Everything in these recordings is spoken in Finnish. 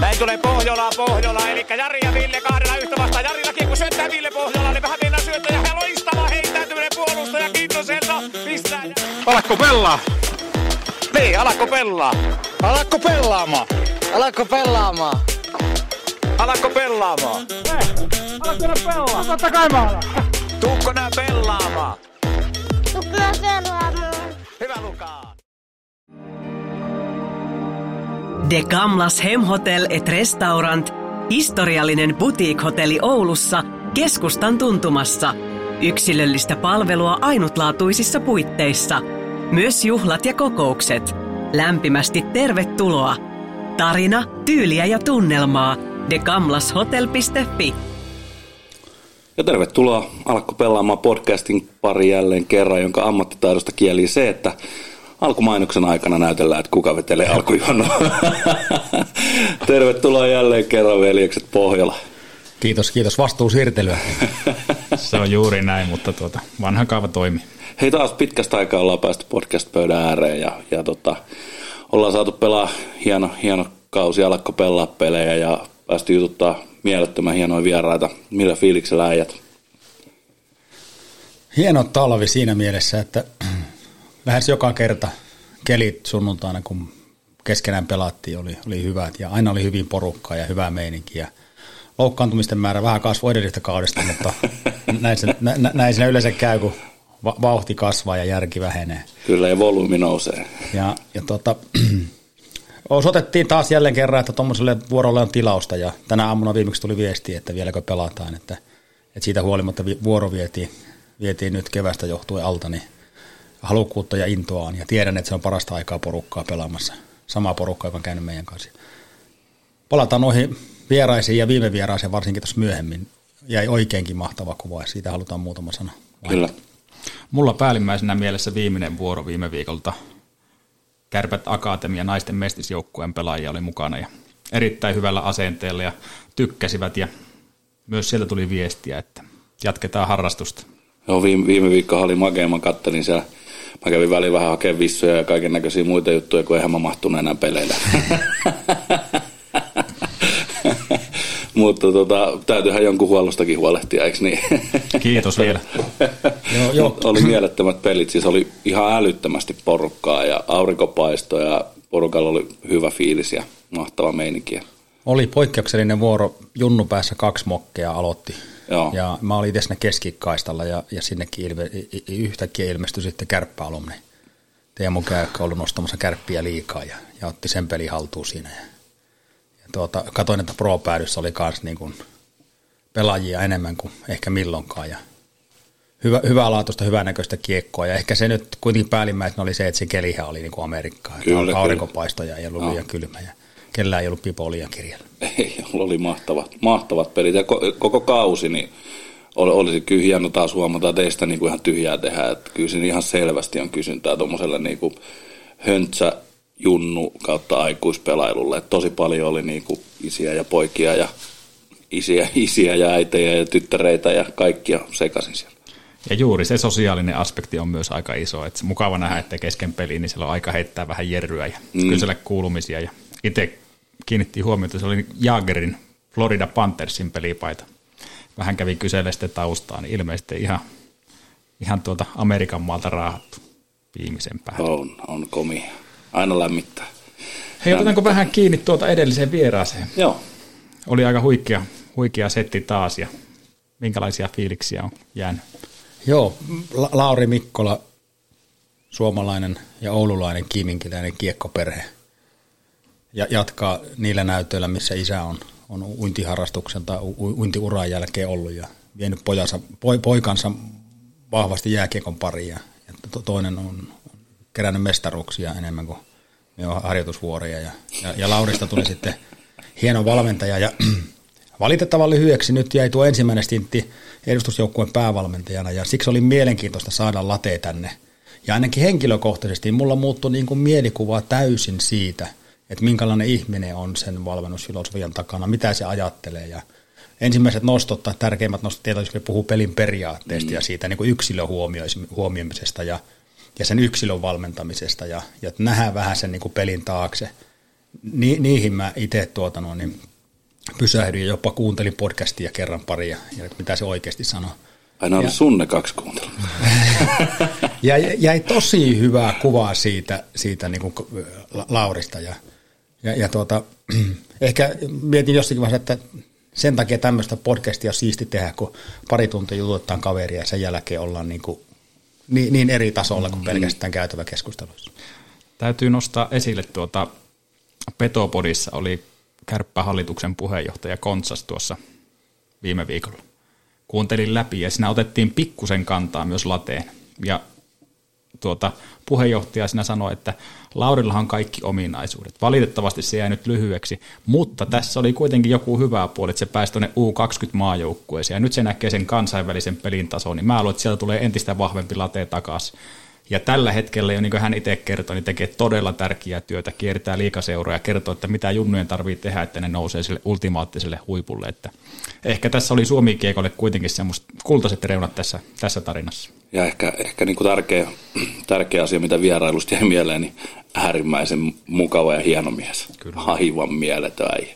Näin tulee Pohjola, Pohjola, eli Jari ja Ville kahdella yhtä vastaan. Jarillakin kun syöttää Ville Pohjola, niin vähän mennään syöttää ja loistava heittäytyminen puolustaja Kintoselta. Pistää. Alakko pelaa? Niin, alakko pelaa? Alakko pelaamaan? Alakko pelaamaan? Alakko pelaamaan? Totta kai mä alan. Tuukko nää pelaamaan? Tukla pelaamaan. Hyvä Lukaa. De Gamlas Hemhotel et Restaurant, historiallinen boutique-hotelli Oulussa, keskustan tuntumassa. Yksilöllistä palvelua ainutlaatuisissa puitteissa. Myös juhlat ja kokoukset. Lämpimästi tervetuloa. Tarina, tyyliä ja tunnelmaa. degamlashotel.fi Ja tervetuloa Alkko pelaamaan podcastin pari jälleen kerran, jonka ammattitaidosta kieli se, että alkumainoksen aikana näytellään, että kuka vetelee alkujonoa. tervetuloa jälleen kerran, veljekset Pohjola. Kiitos, kiitos. Vastuu siirtelyä. Se on juuri näin, mutta tuota, vanha kaava toimii. Hei taas pitkästä aikaa ollaan päästy podcast-pöydän ääreen ja, ja tota, ollaan saatu pelaa hieno, hieno kausi Alkko pelaa pelejä ja päästy jututtaa mielettömän hienoja vieraita. Millä fiiliksellä äijät? Hieno talvi siinä mielessä, että lähes joka kerta kelit sunnuntaina, kun keskenään pelattiin, oli, oli hyvät ja aina oli hyvin porukkaa ja hyvää meininkiä. Loukkaantumisten määrä vähän kasvoi edellisestä kaudesta, mutta näin, se, nä, näin siinä yleensä käy, kun va- vauhti kasvaa ja järki vähenee. Kyllä ja volyymi nousee. Ja, ja tota, osoitettiin taas jälleen kerran, että tuommoiselle vuorolle on tilausta ja tänä aamuna viimeksi tuli viesti, että vieläkö pelataan, että, että siitä huolimatta vuoro vietiin, vietiin nyt kevästä johtuen alta, niin halukkuutta ja intoa on ja tiedän, että se on parasta aikaa porukkaa pelaamassa. Sama porukka, joka on käynyt meidän kanssa. Palataan noihin vieraisiin ja viime vieraisiin varsinkin tuossa myöhemmin. Jäi oikeinkin mahtava kuva ja siitä halutaan muutama sana. Kyllä. Mulla päällimmäisenä mielessä viimeinen vuoro viime viikolta. Kärpät Akatemia naisten mestisjoukkueen pelaajia oli mukana ja erittäin hyvällä asenteella ja tykkäsivät ja myös sieltä tuli viestiä, että jatketaan harrastusta. Joo, viime, viime viikko oli makea, mä kattelin siellä. Mä kävin väliin vähän hakemaan vissuja ja kaiken näköisiä muita juttuja, kun eihän mä mahtunut enää peleillä. Mutta tota, täytyyhän jonkun huollostakin huolehtia, eikö niin? Kiitos vielä. Joo, joo. Oli mielettömät pelit, siis oli ihan älyttömästi porukkaa ja aurinkopaisto ja porukalla oli hyvä fiilis ja mahtava meininki. Oli poikkeuksellinen vuoro, Junnu päässä kaksi mokkea aloitti. Joo. Ja mä olin itse siinä keskikaistalla ja, ja sinnekin ilme, yhtäkkiä ilmestyi sitten kärppäalumni. Teemu Käykkä ollut nostamassa kärppiä liikaa ja, ja otti sen peli haltuun siinä. Ja, ja tuota, katoin, että Pro-päädyssä oli myös niin kuin pelaajia enemmän kuin ehkä milloinkaan. Ja hyvä, hyvänlaatuista, hyvänäköistä kiekkoa. Ja ehkä se nyt kuitenkin päällimmäisenä oli se, että se kelihän oli niin kuin Amerikkaa. Kyllä, kyllä. Aurinkopaisto ja ei ollut liian kylmä ja kellään ei ollut pipo liian kirjalla. Ei, oli mahtavat, mahtavat pelit. Ja ko- koko kausi, niin oli, olisi kyllä hieno taas huomata teistä niin kuin ihan tyhjää tehdä. Että kyllä siinä ihan selvästi on kysyntää tuommoiselle niin kuin höntsä junnu kautta aikuispelailulle. Että tosi paljon oli niin kuin isiä ja poikia ja isiä, isiä ja äitejä ja tyttäreitä ja kaikkia sekaisin siellä. Ja juuri se sosiaalinen aspekti on myös aika iso. Että mukava nähdä, että kesken peliin niin siellä on aika heittää vähän jerryä ja mm. kysellä kuulumisia. Ja itse kiinnitti huomiota, se oli Jagerin Florida Panthersin pelipaita. Vähän kävi kyselemään sitten taustaa, niin ilmeisesti ihan, ihan tuolta Amerikan maalta raahattu viimeisen päälle. On, on komia. Aina lämmittää. Hei, otetaanko vähän kiinni tuota edelliseen vieraaseen? Joo. Oli aika huikea, huikea setti taas ja minkälaisia fiiliksiä on jäänyt? Joo, La- Lauri Mikkola, suomalainen ja oululainen kiiminkiläinen kiekkoperhe. Ja jatkaa niillä näytöillä, missä isä on, on uintiharrastuksen tai uintiuran jälkeen ollut ja vienyt pojansa, poi, poikansa vahvasti jääkiekon pariin. Ja, ja to, toinen on kerännyt mestaruuksia enemmän kuin me on harjoitusvuoroja. Ja, ja, ja Laurista tuli sitten hieno valmentaja ja Valitettavan lyhyeksi nyt jäi tuo ensimmäinen stintti edustusjoukkueen päävalmentajana ja siksi oli mielenkiintoista saada late tänne. Ja ainakin henkilökohtaisesti mulla muuttui niin kuin mielikuva täysin siitä, että minkälainen ihminen on sen valmennusfilosofian takana, mitä se ajattelee ja ensimmäiset nostot tai tärkeimmät nostot tietysti puhuu pelin periaatteesta mm. ja siitä niin yksilön huomioimisesta ja, ja sen yksilön valmentamisesta ja, ja nähdään vähän sen niin kuin pelin taakse. ni, niihin mä itse tuota, no, niin pysähdyin ja jopa kuuntelin podcastia kerran pari ja, ja mitä se oikeasti sanoo. Aina oli sun ne kaksi kuuntelua. jäi, jäi tosi hyvää kuvaa siitä, siitä niin kuin Laurista ja, ja, ja tuota, ehkä mietin jossakin vaiheessa, että sen takia tämmöistä podcastia on siisti tehdä, kun pari tuntia jututtaan kaveria ja sen jälkeen ollaan niin, kuin, niin, niin eri tasolla kuin pelkästään käytävä keskusteluissa. Täytyy nostaa esille tuota, Petopodissa oli kärppähallituksen puheenjohtaja Kontsas tuossa viime viikolla. Kuuntelin läpi ja siinä otettiin pikkusen kantaa myös lateen. Ja tuota, puheenjohtaja sinä sanoi, että Laurillahan on kaikki ominaisuudet. Valitettavasti se jäi nyt lyhyeksi, mutta tässä oli kuitenkin joku hyvä puoli, että se pääsi tuonne U20-maajoukkueeseen ja nyt se näkee sen kansainvälisen pelin tason, niin mä luulen, että sieltä tulee entistä vahvempi late takaisin. Ja tällä hetkellä jo, niin kuin hän itse kertoi, niin tekee todella tärkeää työtä, kiertää liikaseuroja ja kertoo, että mitä junnujen tarvii tehdä, että ne nousee sille ultimaattiselle huipulle. Että ehkä tässä oli Suomi-kiekolle kuitenkin semmoista kultaiset reunat tässä, tässä tarinassa. Ja ehkä, ehkä niin kuin tärkeä, tärkeä asia, mitä vierailusta jäi mieleen, niin äärimmäisen mukava ja hieno mies. Kyllä. Aivan mieletön äijä.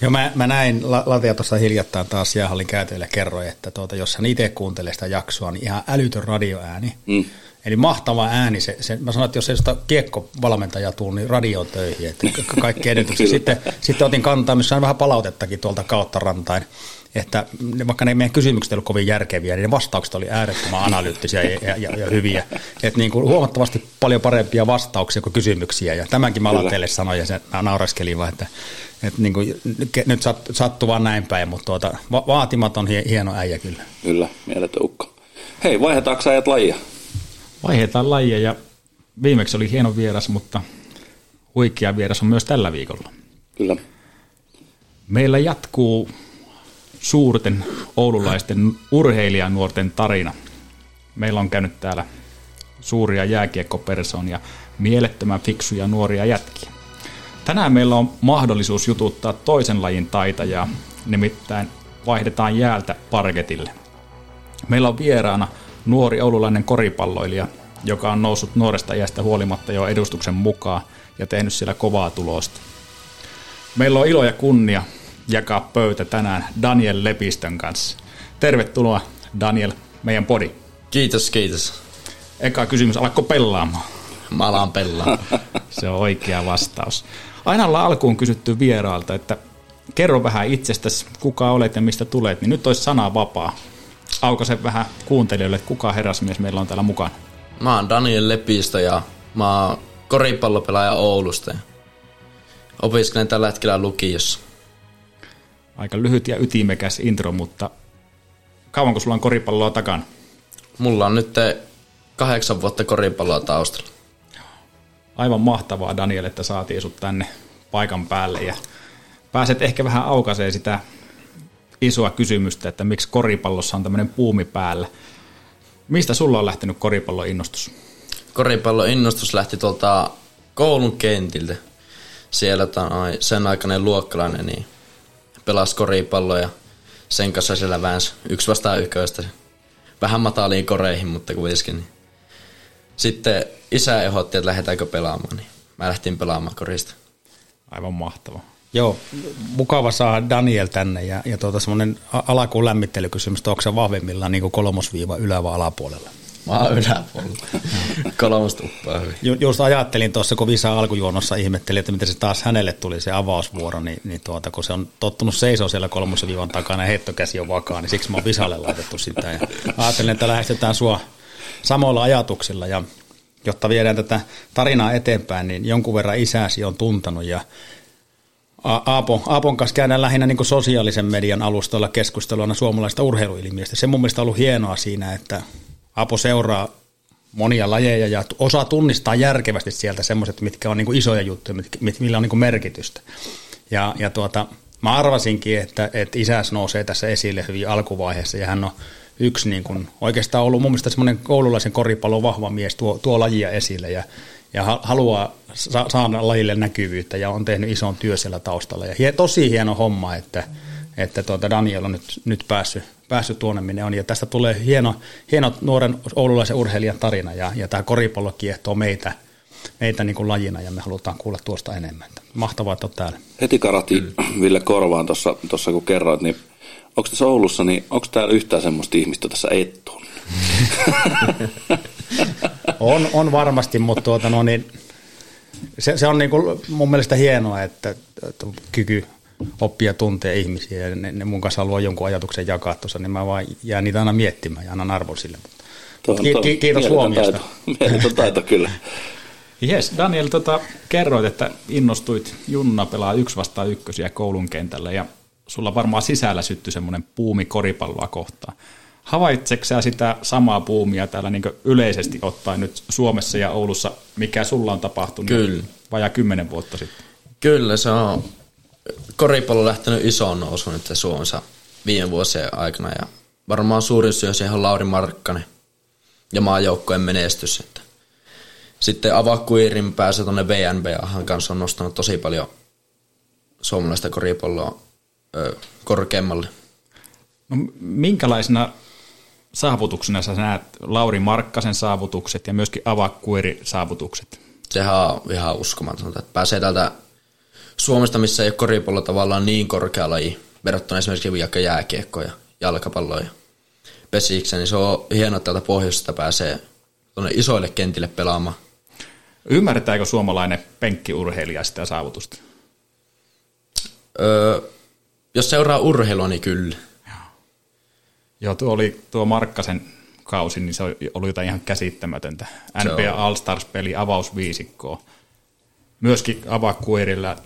Joo, mä, mä näin Latia tuossa hiljattain taas jäähallin käytöillä kerroin, että tuota, jos hän itse kuuntelee sitä jaksoa, niin ihan älytön radioääni. Mm. Eli mahtava ääni. Se, se, mä sanoin, että jos ei sitä kiekkovalmentajaa tuu, niin radioon töihin. Että kaikki edellytykset. sitten, sitten otin kantaa, missä on vähän palautettakin tuolta kautta rantain että vaikka ne meidän kysymykset olivat kovin järkeviä, niin ne vastaukset oli äärettömän analyyttisiä ja, ja, ja hyviä. Että niin kuin huomattavasti paljon parempia vastauksia kuin kysymyksiä. Ja tämänkin mä teille sanoin ja se naureskelin vaan, että, että niin kuin, nyt sattuu vaan näin päin, mutta tuota, va- vaatimaton hieno äijä kyllä. Kyllä, mieletön ukko. Hei, vaihdetaanko ajat lajia? Vaihdetaan lajia ja viimeksi oli hieno vieras, mutta huikea vieras on myös tällä viikolla. Kyllä. Meillä jatkuu suurten oululaisten urheilijanuorten tarina. Meillä on käynyt täällä suuria jääkiekkopersonia, mielettömän fiksuja nuoria jätkiä. Tänään meillä on mahdollisuus jututtaa toisen lajin taitajaa, nimittäin vaihdetaan jäältä parketille. Meillä on vieraana nuori oululainen koripalloilija, joka on noussut nuoresta iästä huolimatta jo edustuksen mukaan ja tehnyt siellä kovaa tulosta. Meillä on ilo ja kunnia jakaa pöytä tänään Daniel Lepistön kanssa. Tervetuloa Daniel, meidän podi. Kiitos, kiitos. Eka kysymys, alakko pelaamaan? Mä alan pelaamaan. Se on oikea vastaus. Aina ollaan alkuun kysytty vieraalta, että kerro vähän itsestäsi, kuka olet ja mistä tulet, niin nyt olisi sana vapaa. Aukaise vähän kuuntelijoille, että kuka herrasmies meillä on täällä mukana. Mä oon Daniel Lepistö ja mä oon koripallopelaaja Oulusta. Opiskelen tällä hetkellä lukiossa. Aika lyhyt ja ytimekäs intro, mutta kauanko sulla on koripalloa takana? Mulla on nyt kahdeksan vuotta koripalloa taustalla. Aivan mahtavaa Daniel, että saatiin sut tänne paikan päälle ja pääset ehkä vähän aukaisee sitä isoa kysymystä, että miksi koripallossa on tämmöinen puumi päällä. Mistä sulla on lähtenyt koripallon innostus? Koripallon innostus lähti tuolta koulun kentiltä. Siellä sen aikainen luokkalainen niin pelasi koripalloa ja sen kanssa siellä väänsi yksi vastaan yköistä. Vähän mataliin koreihin, mutta kuitenkin. Niin. Sitten isä ehdotti, että lähdetäänkö pelaamaan, niin mä lähtin pelaamaan korista. Aivan mahtava. Joo, mukava saa Daniel tänne ja, ja tuota semmoinen alakuun lämmittelykysymys, että onko se vahvimmillaan niin kolmosviiva ylä- vai alapuolella? Mä oon yläpuolella. Kolmas tuppaa hyvin. Ju, just ajattelin tuossa, kun Visa alkujuonossa ihmetteli, että miten se taas hänelle tuli se avausvuoro, niin, niin tuota, kun se on tottunut seisoo siellä kolmosviivan takana ja heittokäsi on vakaa, niin siksi mä oon Visalle laitettu sitä. Ja ajattelin, että lähestytään sua samoilla ajatuksilla ja jotta viedään tätä tarinaa eteenpäin, niin jonkun verran isäsi on tuntanut ja Aapo, Aapon kanssa käydään lähinnä niin sosiaalisen median alustoilla keskustelua suomalaista urheiluilmiöstä. Se mun mielestä on ollut hienoa siinä, että Apo seuraa monia lajeja ja osaa tunnistaa järkevästi sieltä semmoiset, mitkä on niin isoja juttuja, millä on niin merkitystä. Ja, ja tuota, mä arvasinkin, että, että isäs nousee tässä esille hyvin alkuvaiheessa ja hän on yksi niin kuin, oikeastaan ollut mun mielestä semmoinen koululaisen koripallon vahva mies, tuo, tuo lajia esille ja, ja haluaa sa- saada lajille näkyvyyttä ja on tehnyt ison työ siellä taustalla. Ja hie, tosi hieno homma, että, että tuota Daniel on nyt, nyt päässyt, päässyt tuonne, minne on. Ja tästä tulee hieno, hieno nuoren oululaisen urheilijan tarina ja, ja tämä koripallo kiehtoo meitä, meitä niin kuin lajina ja me halutaan kuulla tuosta enemmän. mahtavaa, että olet täällä. Heti karati Ville Korvaan tuossa, tossa kun kerroit, niin onko tässä Oulussa, niin onko täällä yhtään semmoista ihmistä tässä et tunne? On, on varmasti, mutta tuota, no niin, se, se on niin kuin mun mielestä hienoa, että, että kyky oppia tuntee ihmisiä ja ne, ne mun kanssa haluaa jonkun ajatuksen jakaa tuossa, niin mä vaan jään niitä aina miettimään ja annan arvon sille. Tuo Ki- ki- kiitos huomiosta. Taito. Mieletön taito kyllä. Jes, Daniel, tota, kerroit, että innostuit Junna pelaa yksi vastaan ykkösiä koulun kentällä ja sulla varmaan sisällä syttyi semmoinen puumi koripalloa kohtaan. Havaitseeko sä sitä samaa puumia täällä niin yleisesti ottaen nyt Suomessa ja Oulussa, mikä sulla on tapahtunut Kyllä. vajaa kymmenen vuotta sitten? Kyllä, se on koripallo on lähtenyt isoon nousuun nyt Suomessa viime vuosien aikana ja varmaan suurin syy siihen on Lauri Markkanen ja maajoukkojen menestys. Että sitten Avakuirin pääsy tuonne VNBAhan kanssa on nostanut tosi paljon suomalaista koripalloa ö, korkeammalle. No minkälaisena saavutuksena sä näet Lauri Markkasen saavutukset ja myöskin Avakkuiri saavutukset? Sehän on ihan uskomatonta, että pääsee täältä Suomesta, missä ei ole koripallo tavallaan niin korkea laji, verrattuna esimerkiksi vaikka jääkiekkoon ja jalkapalloon ja pesikseen, niin se on hienoa, että täältä pohjoisesta pääsee tuonne isoille kentille pelaamaan. Ymmärretäänkö suomalainen penkkiurheilija sitä saavutusta? Öö, jos seuraa urheilua, niin kyllä. Joo, tuo oli tuo Markkasen kausi, niin se oli jotain ihan käsittämätöntä. NBA. All-Stars-peli, avausviisikkoa. Myöskin avakuirillä.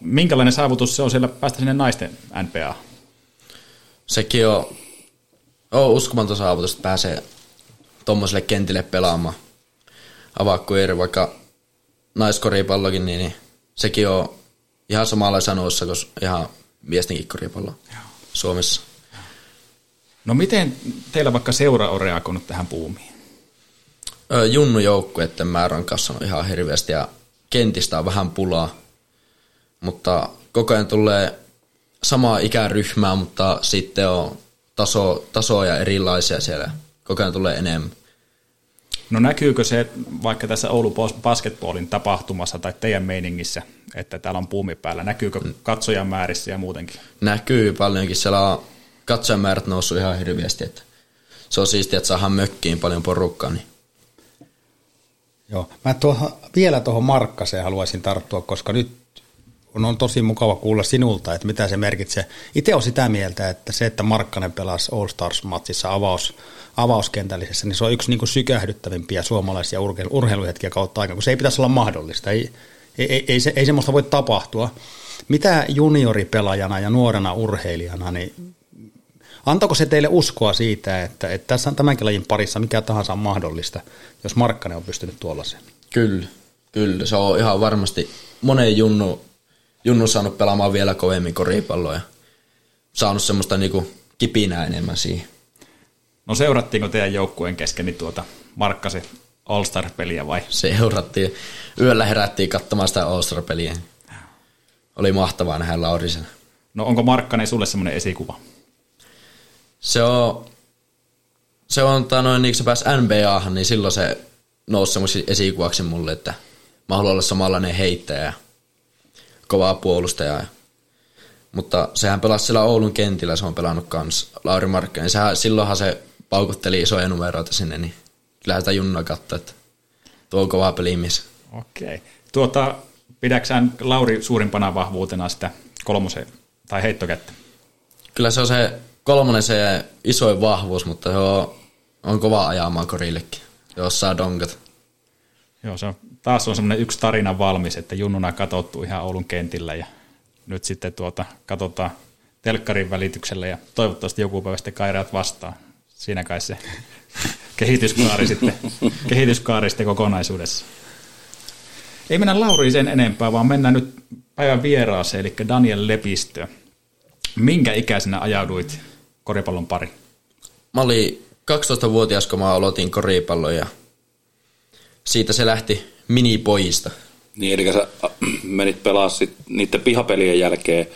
Minkälainen saavutus se on siellä päästä sinne naisten NBA? Sekin on, on uskomaton saavutus, että pääsee tuommoiselle kentille pelaamaan. Avaakko eri vaikka naiskoripallokin, niin, niin sekin on ihan samalla sanoissa kuin ihan miestenkin koripallo Suomessa. No miten teillä vaikka seura on reagoinut tähän puumiin? Junnu joukkueiden määrä on kasvanut ihan hirveästi ja kentistä on vähän pulaa, mutta koko ajan tulee samaa ikäryhmää, mutta sitten on taso, tasoja erilaisia siellä. Koko ajan tulee enemmän. No näkyykö se vaikka tässä Oulu Basketballin tapahtumassa tai teidän meiningissä, että täällä on puumi päällä? Näkyykö katsojamäärissä ja muutenkin? Näkyy paljonkin, siellä on katsojamäärät noussut ihan hirveästi, että se on siistiä, että saadaan mökkiin paljon porukkaa, niin Joo. Mä tuohon, vielä tuohon Markkaseen haluaisin tarttua, koska nyt on, on tosi mukava kuulla sinulta, että mitä se merkitsee. Itse on sitä mieltä, että se, että Markkanen pelasi All Stars-matsissa avaus, avauskentällisessä, niin se on yksi niin kuin sykähdyttävimpiä suomalaisia urheilu- urheiluhetkiä kautta aikaa, kun se ei pitäisi olla mahdollista. Ei, ei, ei, ei, se, ei semmoista voi tapahtua. Mitä junioripelaajana ja nuorena urheilijana, niin Antako se teille uskoa siitä, että, että tässä on tämänkin lajin parissa mikä tahansa on mahdollista, jos Markkanen on pystynyt tuollaiseen? kyllä, kyllä. Se on ihan varmasti monen junnu, junnu saanut pelaamaan vielä kovemmin koripalloa ja saanut semmoista niinku kipinää enemmän siihen. No seurattiinko teidän joukkueen kesken niin tuota Markkasen All-Star-peliä vai? Seurattiin, yöllä herättiin katsomaan sitä All-Star-peliä. Oli mahtavaa nähdä Laurisen. No onko Markkanen sulle semmoinen esikuva? Se on, se on tai noin, niin kun se pääsi NBAhan, niin silloin se nousi semmoisen esikuvaksi mulle, että mä haluan olla samanlainen heittäjä ja kovaa puolustaja. Mutta sehän pelasi siellä Oulun kentillä, se on pelannut kans Lauri Markkanen. Sehän, silloinhan se paukutteli isoja numeroita sinne, niin kyllähän sitä junnua katsoa, että tuo on kovaa pelimies. Okei. Tuota, pidäksään Lauri suurimpana vahvuutena sitä kolmosen tai heittokättä? Kyllä se on se kolmonen se isoin vahvuus, mutta se on, on kova ajamaan korillekin, jos saa donkat. Joo, se on, taas on semmoinen yksi tarina valmis, että junnuna katsottu ihan Oulun kentillä ja nyt sitten tuota, katsotaan telkkarin välityksellä ja toivottavasti joku päivä sitten kaireat vastaan. Siinä kai se kehityskaari sitten, kehityskaari sitten kokonaisuudessa. Ei mennä Lauriin sen enempää, vaan mennään nyt päivän vieraaseen, eli Daniel Lepistö. Minkä ikäisenä ajauduit koripallon pari? Mä olin 12-vuotias, kun mä aloitin koripallon ja siitä se lähti minipojista. Niin, eli sä äh, menit pelaa sit niiden pihapelien jälkeen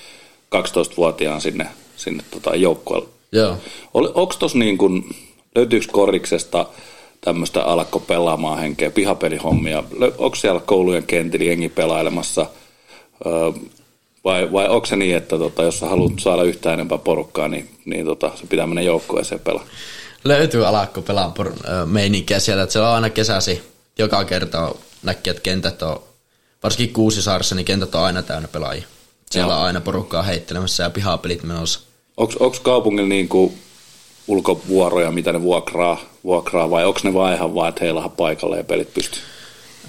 12-vuotiaan sinne, sinne tota joukkueelle. Joo. Onko tos niin kuin, löytyykö koriksesta tämmöistä alko pelaamaan henkeä, pihapelihommia? Onko siellä koulujen kentillä jengi pelailemassa vai, vai onko se niin, että tota, jos sä haluat saada yhtään enempää porukkaa, niin, niin tota, se pitää mennä joukkueeseen pelaa? Löytyy alakko pelaa por- meininkiä sieltä, että se on aina kesäsi. Joka kerta näkee, että kentät on, varsinkin Kuusisaarissa, niin kentät on aina täynnä pelaajia. Siellä Joo. on aina porukkaa heittelemässä ja pihapelit menossa. Onko kaupungilla niin kuin ulkovuoroja, mitä ne vuokraa, vuokraa vai onko ne vaan ihan vaan, että heillä on paikalle ja pelit pystyy?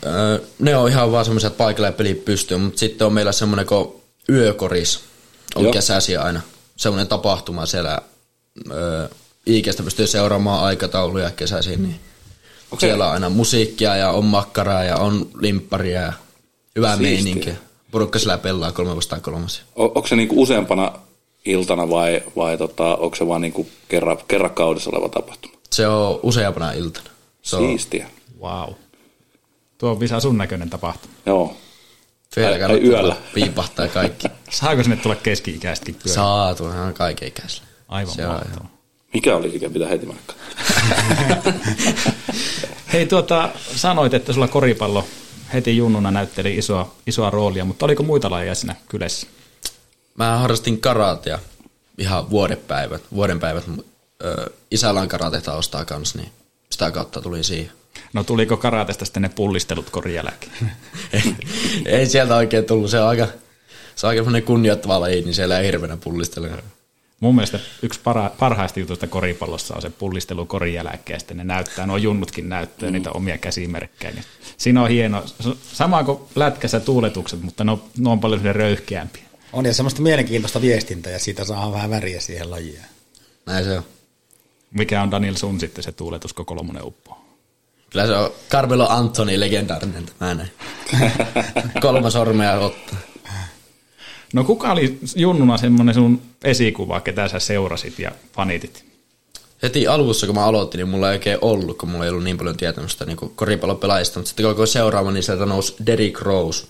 Öö, ne on ihan vaan semmoiset, että paikalle ja pelit pystyy, mutta sitten on meillä semmoinen kuin yökoris, on Joo. kesäsi aina. Semmoinen tapahtuma siellä öö, Iikestä pystyy seuraamaan aikatauluja kesäisin, niin Okei. siellä on aina musiikkia ja on makkaraa ja on limpparia ja hyvää Siistiä. meininkiä. Porukka siellä pelaa kolme vastaan kolmas. O- onko se niin kuin useampana iltana vai, vai tota, onko se vaan niin kuin kerran, kerran kaudessa oleva tapahtuma? Se on useampana iltana. Se on Siistiä. Wow. Tuo on Visa sun näköinen tapahtuma. Joo. Vielä ai kannattaa yöllä. Piipahtaa kaikki. Saako sinne tulla keski-ikäistäkin pyörä? Saa, tuohan kaiken ikäisellä. Aivan Se on mahtavaa. Mikä oli ikä, pitää heti mennä katsomaan. Hei, tuota, sanoit, että sulla koripallo heti junnuna näytteli isoa, isoa roolia, mutta oliko muita lajeja siinä kylässä? Mä harrastin karatea ihan vuodenpäivät. Vuodenpäivät ö, isällä on karate-taustaa kanssa, niin sitä kautta tuli siihen. No tuliko karatesta sitten ne pullistelut korin jälkeen? ei, ei sieltä oikein tullut. Se on aika, se on aika semmoinen kunnioittava laji, niin siellä ei hirveänä pullistella. Mun mielestä yksi para, parhaista jutuista koripallossa on se pullistelu korin jälkeen, sitten ne näyttää, nuo junnutkin näyttää mm. niitä omia käsimerkkejä. Niin siinä on hieno, sama kuin lätkässä tuuletukset, mutta ne on, ne on paljon röyhkeämpiä. On ja semmoista mielenkiintoista viestintää ja siitä saa vähän väriä siihen lajiin. Näin se on. Mikä on Daniel sun sitten se tuuletus, kun kolmonen uppoo? Kyllä se on Carmelo Antoni legendaarinen tämä näin. Kolme sormea ottaa. No kuka oli junnuna semmoinen sun esikuva, ketä sä seurasit ja fanitit? Heti alussa, kun mä aloitin, niin mulla ei oikein ollut, kun mulla ei ollut niin paljon tietämystä niin koripallopelaajista, mutta sitten koko seuraava, niin sieltä nousi Derrick Rose.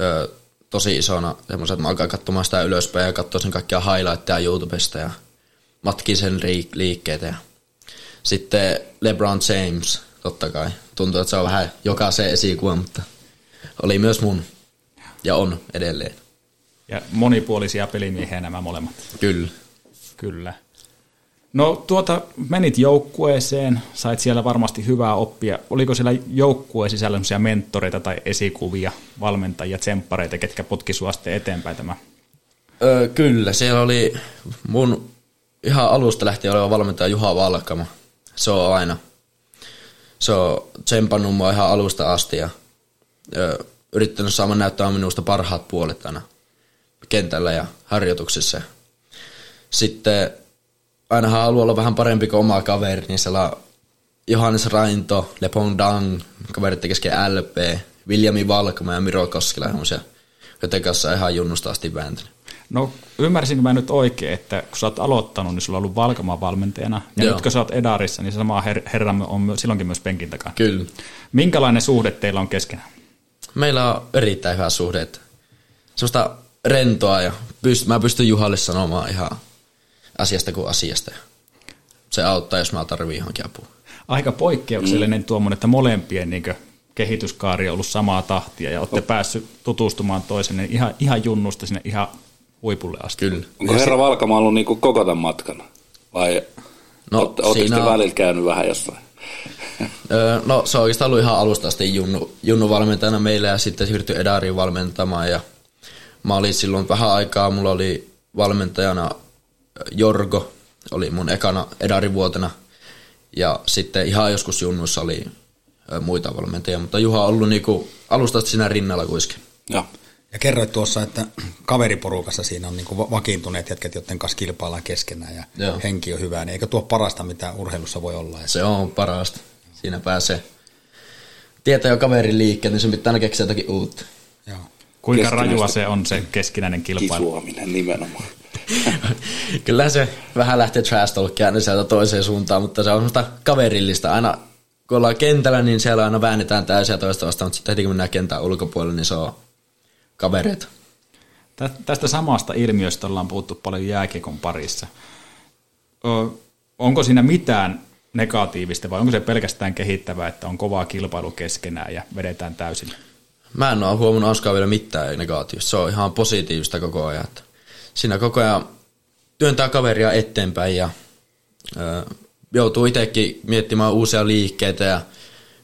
Öö, tosi isona, semmoisen, että mä alkaa katsomaan sitä ylöspäin ja katsoa sen kaikkia highlightteja YouTubesta ja matkin sen liikkeitä. Ja sitten LeBron James, totta kai. Tuntuu, että se on vähän jokaisen esikuva, mutta oli myös mun ja on edelleen. Ja monipuolisia pelimiehiä nämä molemmat. Kyllä. Kyllä. No tuota, menit joukkueeseen, sait siellä varmasti hyvää oppia. Oliko siellä joukkueen sisällä sellaisia mentoreita tai esikuvia, valmentajia, tsemppareita, ketkä potki sua sitten eteenpäin tämä? Öö, kyllä, siellä oli mun ihan alusta lähtien oleva valmentaja Juha Valkama. Se on aina. Se on tsempannut mua ihan alusta asti ja öö, yrittänyt saamaan näyttää minusta parhaat puolet aina kentällä ja harjoituksissa. Sitten ainahan haluaa olla vähän parempi kuin oma kaveri, niin siellä Johannes Rainto, Lepong Dang, kaverit kesken LP, Viljami Valkama ja Miro Koskela, joiden kanssa ihan junnusta asti vääntänyt. No ymmärsinkö mä nyt oikein, että kun sä oot aloittanut, niin sulla on ollut Valkamaan valmentajana. Ja Joo. nyt kun sä oot Edarissa, niin se sama her- herra on silloinkin myös penkin takana. Kyllä. Minkälainen suhde teillä on keskenään? Meillä on erittäin hyvä suhde. että Semmoista rentoa ja pyst- mä pystyn Juhalle sanomaan ihan asiasta kuin asiasta. Se auttaa, jos mä tarvii johonkin apua. Aika poikkeuksellinen mm. tuommoinen, että molempien niin kehityskaari on ollut samaa tahtia ja olette päässyt tutustumaan toisenne ihan, ihan junnusta sinne ihan huipulle asti. Kyllä. Onko herra Valkama ollut niinku koko tämän matkan? Vai No, ootte, siinä te on- välillä käynyt vähän jossain? Öö, no se on oikeastaan ollut ihan alusta asti Junnu, Junnu valmentajana meillä ja sitten siirtyi Edariin valmentamaan ja mä olin silloin vähän aikaa, mulla oli valmentajana Jorgo, oli mun ekana Edarin vuotena ja sitten ihan joskus Junnuissa oli muita valmentajia, mutta Juha on ollut niinku alusta asti siinä rinnalla kuitenkin. Joo. Ja kerroit tuossa, että kaveriporukassa siinä on niin vakiintuneet jätkät, joiden kanssa kilpaillaan keskenään ja Joo. henki on hyvä. Niin eikö tuo parasta, mitä urheilussa voi olla? Se on parasta. Siinä pääsee tietää jo kaverin liikkeet, niin sun pitää aina keksiä jotakin uutta. Joo. Kuinka rajua se on se keskinäinen kilpailu? Kisuaminen nimenomaan. Kyllä se vähän lähtee trash talkia sieltä toiseen suuntaan, mutta se on semmoista kaverillista. Aina kun ollaan kentällä, niin siellä aina väännetään täysiä toista vastaan, mutta sitten heti kun mennään kentän ulkopuolelle, niin se on kavereita. Tä- Tästä samasta ilmiöstä ollaan puhuttu paljon jääkiekon parissa. Onko siinä mitään negatiivista vai onko se pelkästään kehittävää, että on kovaa kilpailu keskenään ja vedetään täysin? Mä en ole huomannut Anskaa vielä mitään negatiivista. Se on ihan positiivista koko ajan. Siinä koko ajan työntää kaveria eteenpäin ja ö, joutuu itsekin miettimään uusia liikkeitä ja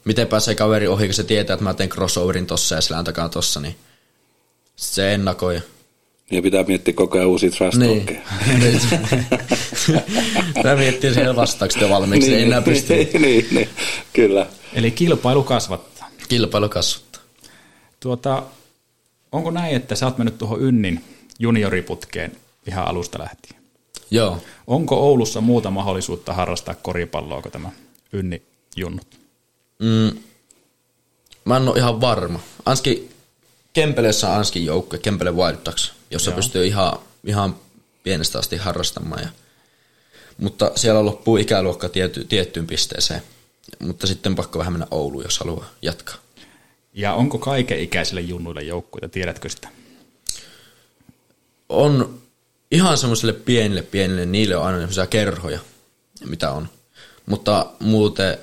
miten pääsee kaveri ohi, kun se tietää, että mä teen crossoverin tossa ja selän takaa tossa, niin se ennakoi. Ja pitää miettiä koko ajan uusia trash Niin. niin. Tämä miettii siellä vastaukset jo valmiiksi, niin, ei enää pysty. niin, niin, niin, kyllä. Eli kilpailu kasvattaa. Kilpailu kasvattaa. Tuota, onko näin, että sä oot mennyt tuohon Ynnin junioriputkeen ihan alusta lähtien? Joo. Onko Oulussa muuta mahdollisuutta harrastaa koripalloa kuin tämä Ynni junnut? Mm, mä en ole ihan varma. Anski, Kempeleessä on Anskin joukkue, Kempele Wild Ducks, jossa Joo. pystyy ihan, ihan pienestä asti harrastamaan. Ja, mutta siellä loppuu ikäluokka tiety, tiettyyn pisteeseen. Mutta sitten pakko vähän mennä Ouluun, jos haluaa jatkaa. Ja onko kaiken ikäisille junnuille joukkueita, tiedätkö sitä? On ihan semmoisille pienille, pienille, niille on aina semmoisia kerhoja, mitä on. Mutta muuten,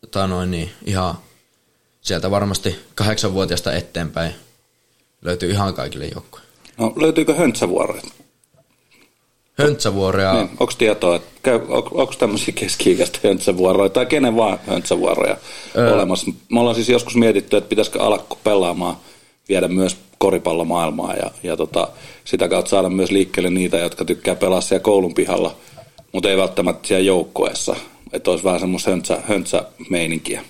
tota noin, niin ihan sieltä varmasti kahdeksanvuotiaasta eteenpäin löytyy ihan kaikille joukkoja. No, löytyykö höntsävuoroja? Höntsävuoroja, Niin, onko tietoa, että käy, on, onko tämmöisiä keski-ikäistä höntsävuoroja tai kenen vaan höntsävuoroja öö. olemassa? Me ollaan siis joskus mietitty, että pitäisikö alkaa pelaamaan, viedä myös koripallomaailmaa ja, ja tota, sitä kautta saada myös liikkeelle niitä, jotka tykkää pelaa siellä koulun pihalla, mutta ei välttämättä siellä joukkoessa. Että olisi vähän semmoista höntsä, höntsämeininkiä.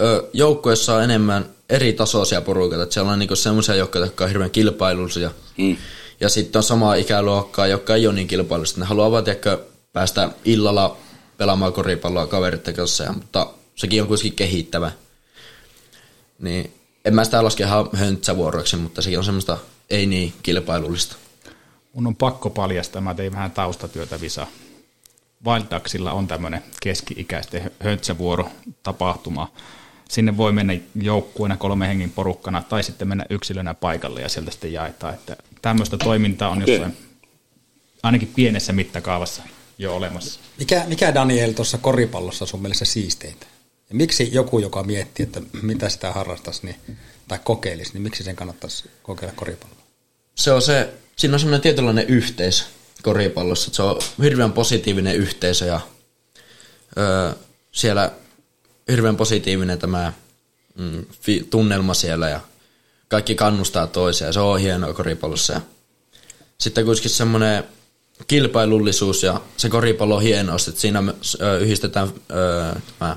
ö, joukkueessa on enemmän eri tasoisia porukoita. Että siellä on niinku semmoisia joukkoja, jotka on hirveän kilpailullisia. Mm. Ja sitten on samaa ikäluokkaa, jotka ei ole niin kilpailullisia. Ne haluaa vaan tiedätkö, päästä illalla pelaamaan koripalloa kaveritten kanssa, ja, mutta sekin on kuitenkin kehittävä. Niin en mä sitä laske ihan höntsävuoroiksi, mutta sekin on semmoista ei niin kilpailullista. Mun on pakko paljastaa, mä tein vähän taustatyötä Visa. Wild Ducksilla on tämmöinen keski-ikäisten höntsävuoro tapahtuma. Sinne voi mennä joukkueena kolme hengin porukkana tai sitten mennä yksilönä paikalle ja sieltä sitten jaetaan. Että tämmöistä toimintaa on Okei. jossain ainakin pienessä mittakaavassa jo olemassa. Mikä, mikä Daniel tuossa koripallossa on sun mielestä siisteintä? Ja miksi joku, joka miettii, että mitä sitä harrastaisi niin, tai kokeilisi, niin miksi sen kannattaisi kokeilla koripalloa? se on se, siinä on semmoinen tietynlainen yhteisö koripallossa, että se on hirveän positiivinen yhteisö ja öö, siellä hirveän positiivinen tämä mm, fi, tunnelma siellä ja kaikki kannustaa toisia se on hienoa koripallossa. Ja sitten kuitenkin semmoinen kilpailullisuus ja se koripallon hienous, että siinä yhdistetään ö, tämä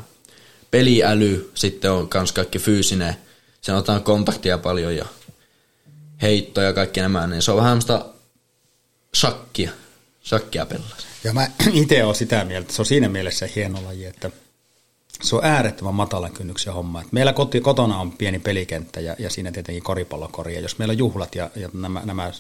peliäly, sitten on myös kaikki fyysinen, siinä otetaan kontaktia paljon ja heittoja ja kaikki nämä, niin se on vähän semmoista shakkia, shakkia pelaa. Ja mä itse olen sitä mieltä, että se on siinä mielessä hieno laji, että se on äärettömän matalan kynnyksen homma. Et meillä koti, kotona on pieni pelikenttä ja, ja siinä tietenkin koripallokori. Ja jos meillä on juhlat ja, ja nämä, nämä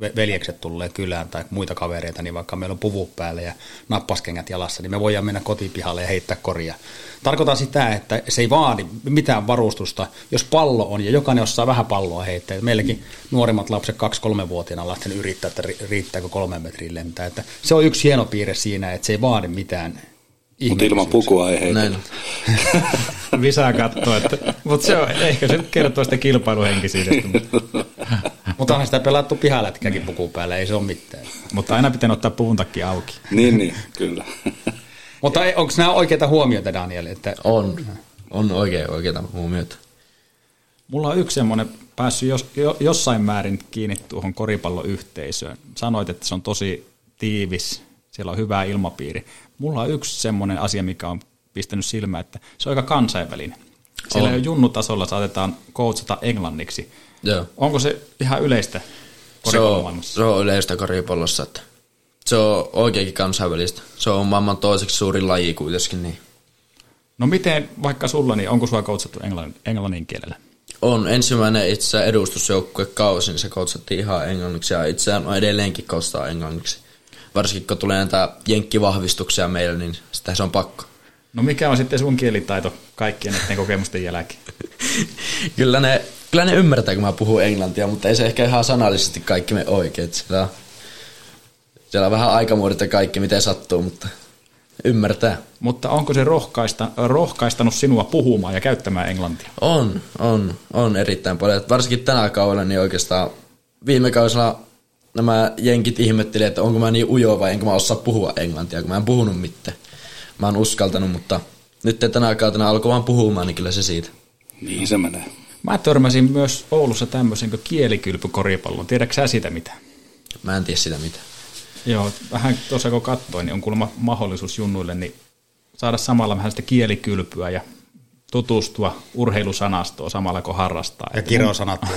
ve- veljekset tulee kylään tai muita kavereita, niin vaikka meillä on puvu päällä ja nappaskengät jalassa, niin me voidaan mennä kotipihalle ja heittää koria. Tarkoitan sitä, että se ei vaadi mitään varustusta, jos pallo on ja jokainen osaa vähän palloa heittää. Meilläkin nuorimmat lapset 2-3-vuotiaana on lähtenyt yrittää, että ri- riittääkö kolme metriä lentää. Että se on yksi hieno piirre siinä, että se ei vaadi mitään Mutta ilman ihmeellisyyksiä. pukua ei heitä. Näin. Katsoo, että, mutta se on, ehkä se nyt kertoo sitä kilpailuhenkisyydestä, mutta, onhan sitä pelattu pihalätkäkin puku päällä, ei se ole mitään. mutta aina pitää ottaa puvun takki auki. niin, niin, kyllä. Mutta onko nämä oikeita huomioita, Daniel? Että On, on oikein oikeita huomioita. Mulla on yksi semmoinen päässyt jos, jo, jossain määrin kiinni tuohon koripalloyhteisöön. Sanoit, että se on tosi tiivis, siellä on hyvä ilmapiiri. Mulla on yksi semmoinen asia, mikä on pistänyt silmään, että se on aika kansainvälinen. Siellä On. jo junnutasolla saatetaan coachata englanniksi. Joo. Onko se ihan yleistä Se on, koripallomaailmassa? se on yleistä koripallossa, että se on oikeinkin kansainvälistä. Se on maailman toiseksi suurin laji kuitenkin, niin No miten vaikka sulla, niin onko sua coachattu englannin, englannin kielellä? on ensimmäinen itse edustusjoukkue kausi, niin se koutsattiin ihan englanniksi ja itseään on edelleenkin koutsataan englanniksi. Varsinkin kun tulee näitä jenkkivahvistuksia meille, niin sitä se on pakko. No mikä on sitten sun kielitaito kaikkien näiden kokemusten jälkeen? kyllä, ne, kyllä ne ymmärtää, kun mä puhun englantia, mutta ei se ehkä ihan sanallisesti kaikki me oikein. Siellä, siellä on vähän aikamuodot ja kaikki, miten sattuu, mutta Ymmärtää. Mutta onko se rohkaista, rohkaistanut sinua puhumaan ja käyttämään englantia? On, on, on erittäin paljon. Varsinkin tänä kaudella niin oikeastaan viime kaudella nämä jenkit ihmetteli, että onko mä niin ujo vai enkö mä osaa puhua englantia, kun mä en puhunut mitään. Mä oon uskaltanut, mutta nyt tänä kautena alkoi vaan puhumaan, niin kyllä se siitä. Niin se menee. Mä törmäsin myös Oulussa tämmöisen kuin kielikylpykoripallon. Tiedätkö sä sitä mitä? Mä en tiedä sitä mitä. Joo, vähän tuossa kun katsoin, niin on kuulemma mahdollisuus junnuille niin saada samalla vähän sitä kielikylpyä ja tutustua urheilusanastoon samalla kun harrastaa. Ja kirosanat. Mun,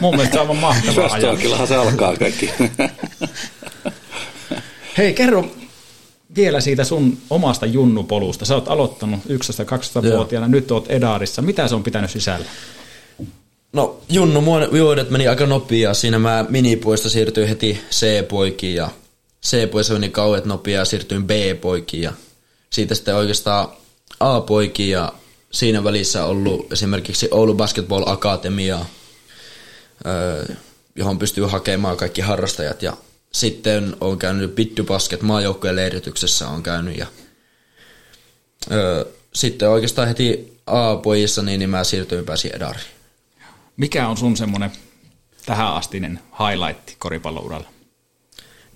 mun mielestä se on aivan mahtava ajatus. Kyllähän se alkaa kaikki. Hei, kerro vielä siitä sun omasta junnupolusta. Sä oot aloittanut 11-12-vuotiaana, nyt oot Edaarissa. Mitä se on pitänyt sisällä? No Junnu vuodet meni aika nopeaa. Siinä mä minipuista siirtyin heti C-poikiin ja C-poissa meni kauet nopeaa ja siirtyin B-poikiin ja siitä sitten oikeastaan A-poikiin ja siinä välissä ollut esimerkiksi Oulu Basketball Akatemia, johon pystyy hakemaan kaikki harrastajat ja sitten on käynyt Bitty Basket maajoukkojen leirityksessä on käynyt ja sitten oikeastaan heti A-pojissa niin, niin mä siirtyin pääsin Edariin. Mikä on sun semmoinen tähän astinen highlight koripallouralla?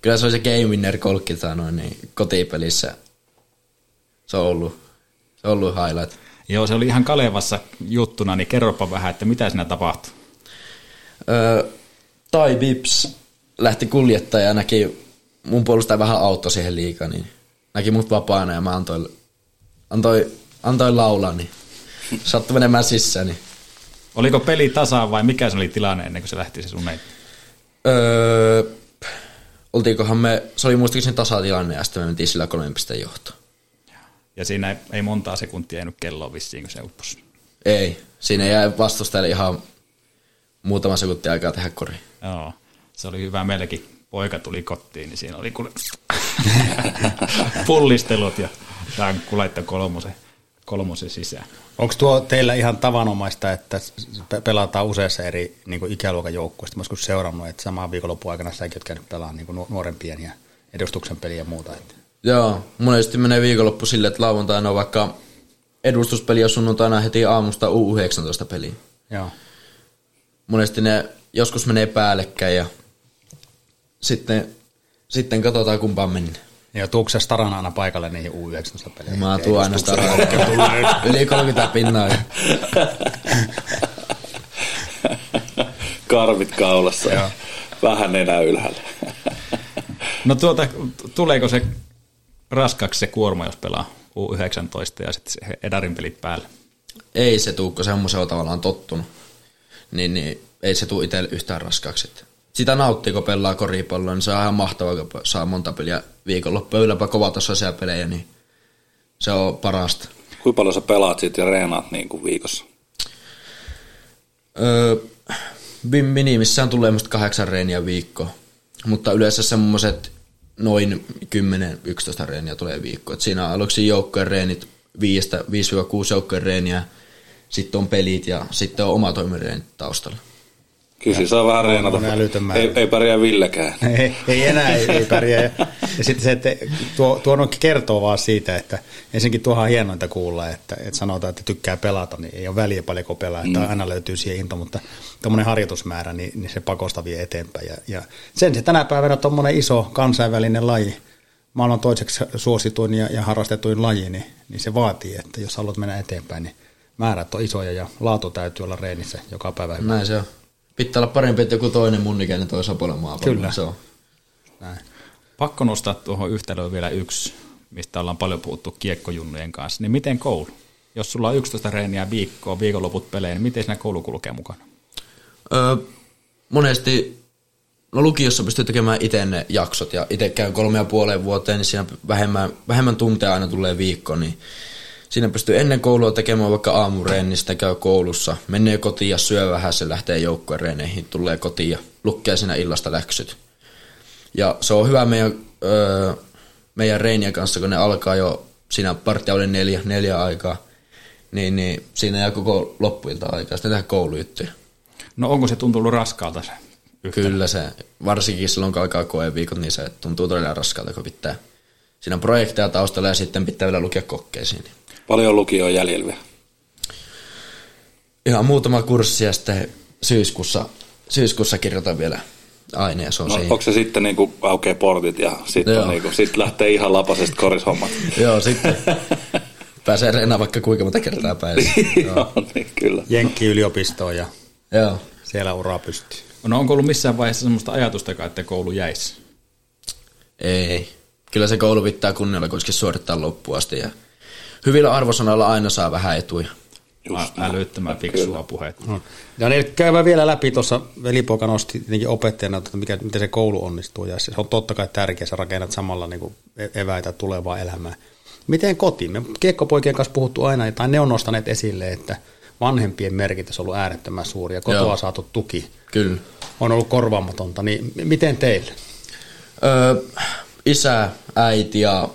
Kyllä se oli se Game Winner kolkki noin, niin kotipelissä. Se on ollut, se on ollut highlight. Joo, se oli ihan Kalevassa juttuna, niin kerropa vähän, että mitä siinä tapahtui. Öö, tai Bips lähti kuljettaja ja näki mun puolustaja vähän auto siihen liikaa, niin näki mut vapaana ja mä antoin, antoi, antoin laulaa, niin sattui menemään sisään. Niin. Oliko peli tasaan vai mikä se oli tilanne ennen kuin se lähti se sun ei? Öö, oltiinkohan me, se oli muistaakseni tasatilanne ja sitten me mentiin sillä kolmen pisteen johtoon. Ja siinä ei, ei montaa sekuntia jäänyt kelloa vissiin, kun se upposi. Ei, siinä jäi vastustajalle ihan muutama sekunti aikaa tehdä kori. Joo, se oli hyvä meillekin. Poika tuli kotiin, niin siinä oli kuule pullistelut ja tankku laittoi kolmosen, kolmosen sisään. Onko tuo teillä ihan tavanomaista, että pe- pelataan useassa eri niin ikäluokan joukkueista? Mä joskus seurannut, että samaan viikonloppuun aikana säkin oot käynyt pelaamaan niin nuorempien ja edustuksen peliä ja muuta. Että. Joo, monesti menee viikonloppu silleen, että lauantaina on vaikka edustuspeli ja sunnuntaina heti aamusta U19 peliin. Joo. Monesti ne joskus menee päällekkäin ja sitten, sitten katsotaan kumpaan mennään. Ja tuuko se Starana aina paikalle niihin U19-peleihin? Mä tuon aina sitä Yli 30 pinnaa. Karvit kaulassa ja vähän nenä ylhäällä. No tuota, tuleeko se raskaksi se kuorma, jos pelaa U19 ja sitten se Edarin pelit päälle? ei se tuu, kun semmoisen on tavallaan tottunut. Niin, niin ei se tuu itselle yhtään raskaaksi. Että Sitä nauttii, kun pelaa koripalloa, niin se on ihan mahtavaa, kun saa monta peliä viikonloppuun ylläpä kovatasoisia pelejä, niin se on parasta. Kuinka paljon sä pelaat siitä ja reenaat niin kuin viikossa? Öö, minimissään tulee musta kahdeksan reeniä viikko, mutta yleensä semmoiset noin 10-11 reeniä tulee viikko. Et siinä aluksi joukkojen reenit, 5-6 joukkojen reeniä, sitten on pelit ja sitten on oma toimireenit taustalla. Kyllä siinä saa vähän reenata. on älytön määrä. Ei, ei pärjää Villekään. ei, ei enää, ei, ei pärjää. Ja, ja sitten se, että tuo, tuo kertoo vaan siitä, että ensinnäkin tuohan hienointa kuulla, että, että sanotaan, että tykkää pelata, niin ei ole väliä paljonko pelaa, että aina löytyy siihen into, mutta tuommoinen harjoitusmäärä, niin, niin se pakosta vie eteenpäin. Ja, ja sen se tänä päivänä tuommoinen iso kansainvälinen laji, maailman toiseksi suosituin ja, ja harrastetuin laji, niin, niin se vaatii, että jos haluat mennä eteenpäin, niin määrät on isoja ja laatu täytyy olla reenissä joka päivä. Näin se on. Pitää olla parempi, että joku toinen mun ikäinen toi Sapolan maapallo. Kyllä. Se on. Näin. Pakko nostaa tuohon yhtälöön vielä yksi, mistä ollaan paljon puhuttu kiekkojunnujen kanssa. Niin miten koulu? Jos sulla on 11 reeniä viikkoa, viikonloput pelejä, niin miten siinä koulu kulkee mukana? Öö, monesti, no lukiossa pystyy tekemään itse ne jaksot ja itse käyn kolme ja puoleen vuoteen, niin siinä vähemmän, vähemmän tunteja aina tulee viikko, niin siinä pystyy ennen koulua tekemään vaikka aamureen, niin sitten käy koulussa, menee kotiin ja syö vähän, se lähtee joukkueen reeneihin, tulee kotiin ja lukee siinä illasta läksyt. Ja se on hyvä meidän, öö, meidän reinien kanssa, kun ne alkaa jo siinä partia oli neljä, neljä aikaa, niin, niin siinä jää koko loppuilta aikaa sitten tehdä koulujuttuja. No onko se tuntunut raskaalta se yhtälö? Kyllä se, varsinkin silloin kun alkaa koeviikot, niin se tuntuu todella raskaalta, kun pitää siinä on projekteja taustalla ja sitten pitää vielä lukea kokkeisiin. Paljon lukio on jäljellä vielä. Ihan muutama kurssi ja sitten syyskuussa, syyskuussa kirjoitan vielä aine ja se on No, siinä. onko se sitten niin kuin aukeaa portit ja sitten niin kuin, sit lähtee ihan lapasesta korishommat? Joo, sitten pääsee reenaa vaikka kuinka monta kertaa päivässä. Joo, niin kyllä. Jenkki yliopistoon ja Joo. siellä uraa pystyy. No onko ollut missään vaiheessa semmoista ajatusta, että koulu jäisi? Ei. Kyllä se koulu pitää kunnialla kuitenkin suorittaa loppuun asti ja hyvillä arvosanoilla aina saa vähän etuja. Just älyttömän fiksua puhetta. No. Daniel, käydään vielä läpi tuossa, velipoika nosti tietenkin opettajana, että mikä, miten se koulu onnistuu, ja se on totta kai tärkeä, sä rakennat samalla niin kuin e- eväitä tulevaa elämää. Miten koti? Me kiekkopoikien kanssa puhuttu aina, tai ne on nostaneet esille, että vanhempien merkitys on ollut äärettömän suuri, ja kotoa Joo. saatu tuki Kyllä. on ollut korvaamatonta, niin miten teille? Öö, isä, äiti ja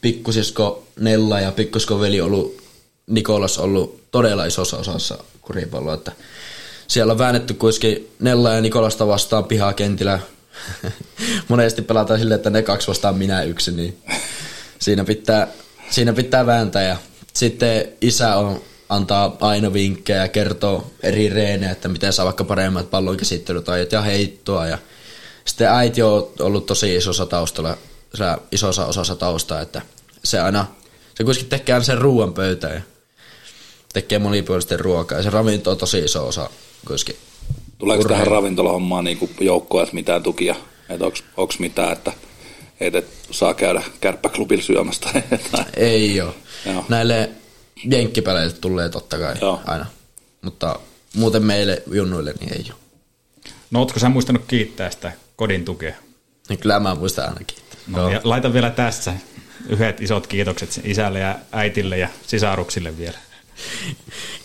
pikkusisko Nella ja pikkusisko veli ollut Nikolas ollut todella isossa osassa kuripalloa, että siellä on väännetty kuitenkin Nella ja Nikolasta vastaan pihakentillä. Monesti pelataan silleen, että ne kaksi vastaan minä yksi, niin siinä pitää, siinä pitää vääntää. Ja sitten isä on, antaa aina vinkkejä ja kertoo eri reenejä, että miten saa vaikka paremmat pallon käsittelytajat ja heittoa. Ja sitten äiti on ollut tosi isossa taustalla, isossa osassa taustaa, että se aina, se kuitenkin tekee aina sen ruoan pöytään ja tekee monipuolisesti ruokaa. Ja se ravinto on tosi iso osa kuitenkin. Tuleeko tähän Urheilu. ravintolahommaan niin joukkoja mitään tukia? Että onko mitään, että et, et saa käydä kärppäklubilla syömässä tai jotain? Ei ole. Joo. Näille jenkkipeleille tulee totta kai Joo. aina. Mutta muuten meille junnuille niin ei ole. No ootko sä muistanut kiittää sitä kodin tukea? Niin kyllä mä muistan ainakin. No, Joo. ja laita vielä tässä yhdet isot kiitokset isälle ja äitille ja sisaruksille vielä.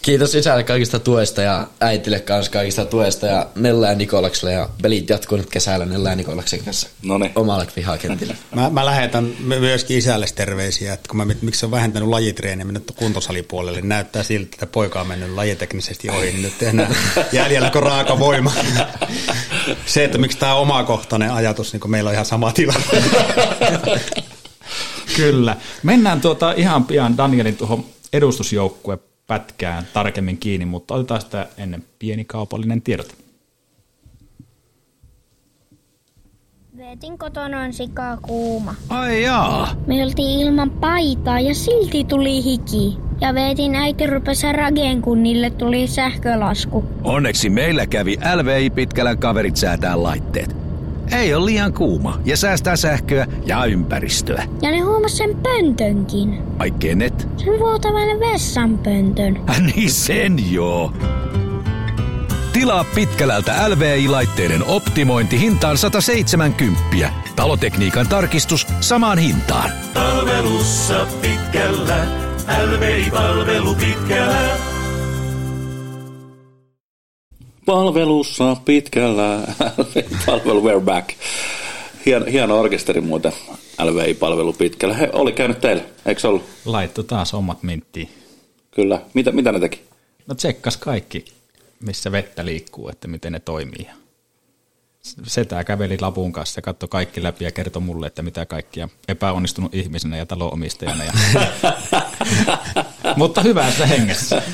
Kiitos isälle kaikista tuesta ja äitille kanssa kaikista tuesta ja Nella ja Nikolakselle ja pelit jatkuu nyt kesällä Nella ja Nikolaksen kanssa Noniin. omalle pihakentillä. Mä, mä lähetän my- myöskin isälle terveisiä, että kun mä, mit- miksi se on vähentänyt lajitreeniä mennyt kuntosalipuolelle, niin näyttää siltä, että poika on mennyt lajiteknisesti ohi, niin nyt enää jäljellä kuin raaka voima. Se, että miksi tämä on omakohtainen ajatus, niin kun meillä on ihan sama tilanne. Kyllä. Mennään tuota ihan pian Danielin tuohon edustusjoukkue pätkään tarkemmin kiinni, mutta otetaan sitä ennen pieni kaupallinen tiedot. Veetin kotona on sikaa kuuma. Ai jaa. Me oltiin ilman paitaa ja silti tuli hiki. Ja Veetin äiti rupesi rageen, kun niille tuli sähkölasku. Onneksi meillä kävi LVI Pitkälän kaverit säätää laitteet. Ei ole liian kuuma ja säästää sähköä ja ympäristöä. Ja ne huomas sen pöntönkin. Ai kenet? Sen vuotavan vessanpöntön. Äh, niin sen joo. Tilaa Pitkälältä LVI-laitteiden optimointi hintaan 170. Talotekniikan tarkistus samaan hintaan. Palvelussa pitkällä, LVI-palvelu pitkällä. Palvelussa pitkällä, palvelu we're back. Hieno, hieno orkesteri muuten, LVI-palvelu pitkällä. He oli käynyt teille, eikö ollut? Laitto taas omat minttiin. Kyllä. Mitä, mitä ne teki? No tsekkas kaikki, missä vettä liikkuu, että miten ne toimii. Setää käveli lapun kanssa ja katsoi kaikki läpi ja kertoi mulle, että mitä kaikkia epäonnistunut ihmisenä ja talonomistajana. Ja... Mutta hyvässä hengessä.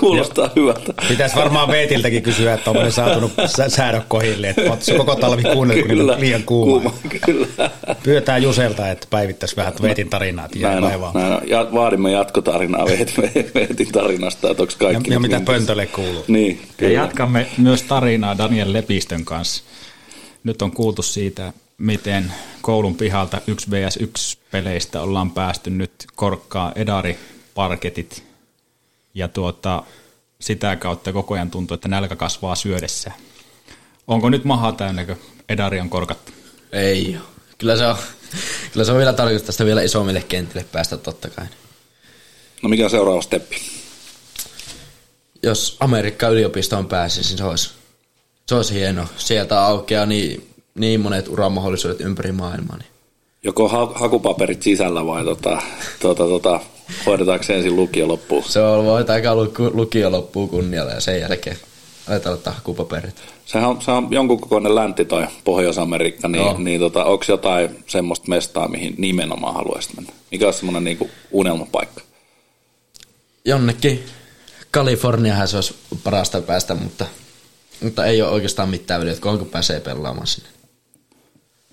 Kuulostaa hyvältä. Pitäisi varmaan Veetiltäkin kysyä, että onko ne saatunut sä- säädöt kohille, että sä koko talvi kuunnellut, kun on liian kuuma. kuuma. Kyllä. Pyydetään Juselta, että päivittäisi vähän Veetin tarinaa, Näin on, näin on. Ja vaadimme jatkotarinaa Veet- Veetin tarinasta, että onko kaikki... Ja, ja mitä niin- pöntölle kuuluu. Niin, Ja kyllä. jatkamme myös tarinaa Daniel Lepistön kanssa. Nyt on kuultu siitä, miten koulun pihalta 1 vs 1 peleistä ollaan päästy nyt korkkaa edari parketit ja tuota, sitä kautta koko ajan tuntuu, että nälkä kasvaa syödessä. Onko nyt maha täynnä, kun edari on korkattu? Ei ole. Kyllä se on, kyllä se on vielä tarkoitus tästä vielä isommille kentille päästä totta kai. No mikä on seuraava steppi? Jos Amerikka yliopistoon pääsisi, niin se olisi, se olisi hieno. Sieltä aukeaa niin, niin monet uramahdollisuudet ympäri maailmaa. Niin. Joko ha- hakupaperit sisällä vai tota, tota, tota, hoidetaanko se ensin lukio loppuun? Se on voit aika lukio loppuu kunnialla ja sen jälkeen aletaan ottaa hakupaperit. Sehän on, se on jonkun kokoinen länti toi Pohjois-Amerikka, niin, Joo. niin tota, onko jotain semmoista mestaa, mihin nimenomaan haluaisit mennä? Mikä on semmoinen niinku unelmapaikka? Jonnekin Kaliforniahan se olisi parasta päästä, mutta, mutta ei ole oikeastaan mitään väliä, että kuinka pääsee pelaamaan sinne.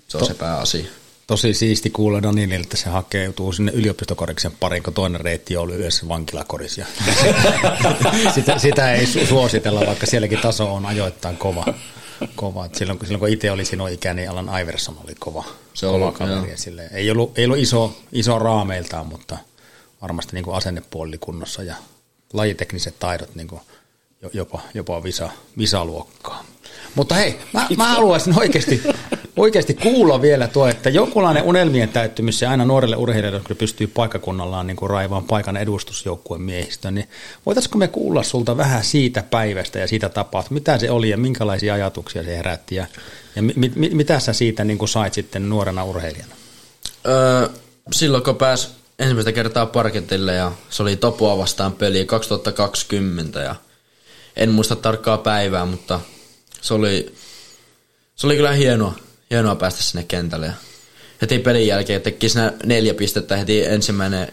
Se on To- se pääasia. Tosi siisti kuulla Danielille, että se hakeutuu sinne yliopistokoriksen pariin, kun toinen reitti ollut yhdessä vankilakorissa. Sitä, sitä, ei su- suositella, vaikka sielläkin taso on ajoittain kova. kova. Silloin, silloin, kun itse oli sinun ikä, niin Alan Iverson oli kova, Se on kova ollut, kaveri. ei, ollut, ei ollut iso, iso raameiltaan, mutta varmasti niin kuin asennepuoli oli kunnossa ja lajitekniset taidot niin kuin jo- jopa, jopa visa, visaluokkaa. Mutta hei, mä, mä haluaisin oikeasti, oikeasti kuulla vielä tuo, että jonkunlainen unelmien täyttymys ja aina nuorelle urheilijalle, kun pystyy paikkakunnallaan niin kuin raivaan paikan edustusjoukkueen miehistön, niin voitaisiko me kuulla sulta vähän siitä päivästä ja siitä tapaa, että mitä se oli ja minkälaisia ajatuksia se herätti ja, ja mi, mi, mitä sä siitä niin kuin sait sitten nuorena urheilijana? Öö, silloin kun pääs ensimmäistä kertaa parketille ja se oli Topoa vastaan peli 2020 ja en muista tarkkaa päivää, mutta se oli, se oli kyllä hienoa, hienoa päästä sinne kentälle. Heti pelin jälkeen teki siinä neljä pistettä heti ensimmäinen